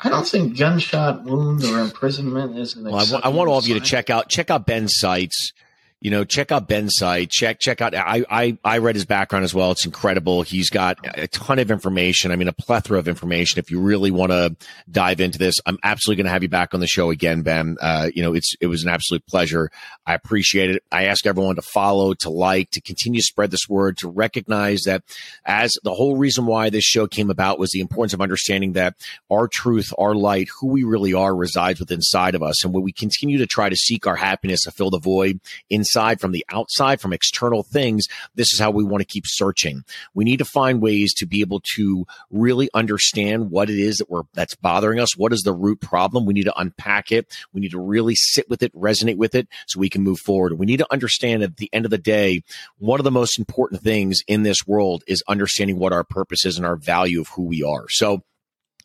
I don't think gunshot wound or imprisonment is an. Well, I want all of you to check out check out Ben's sites you know, check out Ben's site. Check check out. I I I read his background as well. It's incredible. He's got a ton of information. I mean, a plethora of information. If you really want to dive into this, I'm absolutely going to have you back on the show again, Ben. Uh, you know, it's it was an absolute pleasure. I appreciate it. I ask everyone to follow, to like, to continue to spread this word, to recognize that as the whole reason why this show came about was the importance of understanding that our truth, our light, who we really are, resides within inside of us, and when we continue to try to seek our happiness to fill the void in inside, from the outside, from external things, this is how we want to keep searching. We need to find ways to be able to really understand what it is that we're that's bothering us. What is the root problem? We need to unpack it. We need to really sit with it, resonate with it, so we can move forward. We need to understand at the end of the day, one of the most important things in this world is understanding what our purpose is and our value of who we are. So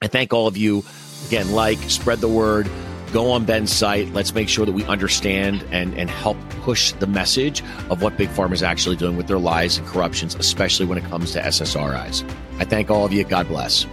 I thank all of you. Again, like, spread the word go on Ben's site. Let's make sure that we understand and, and help push the message of what Big Pharma is actually doing with their lies and corruptions, especially when it comes to SSRIs. I thank all of you. God bless.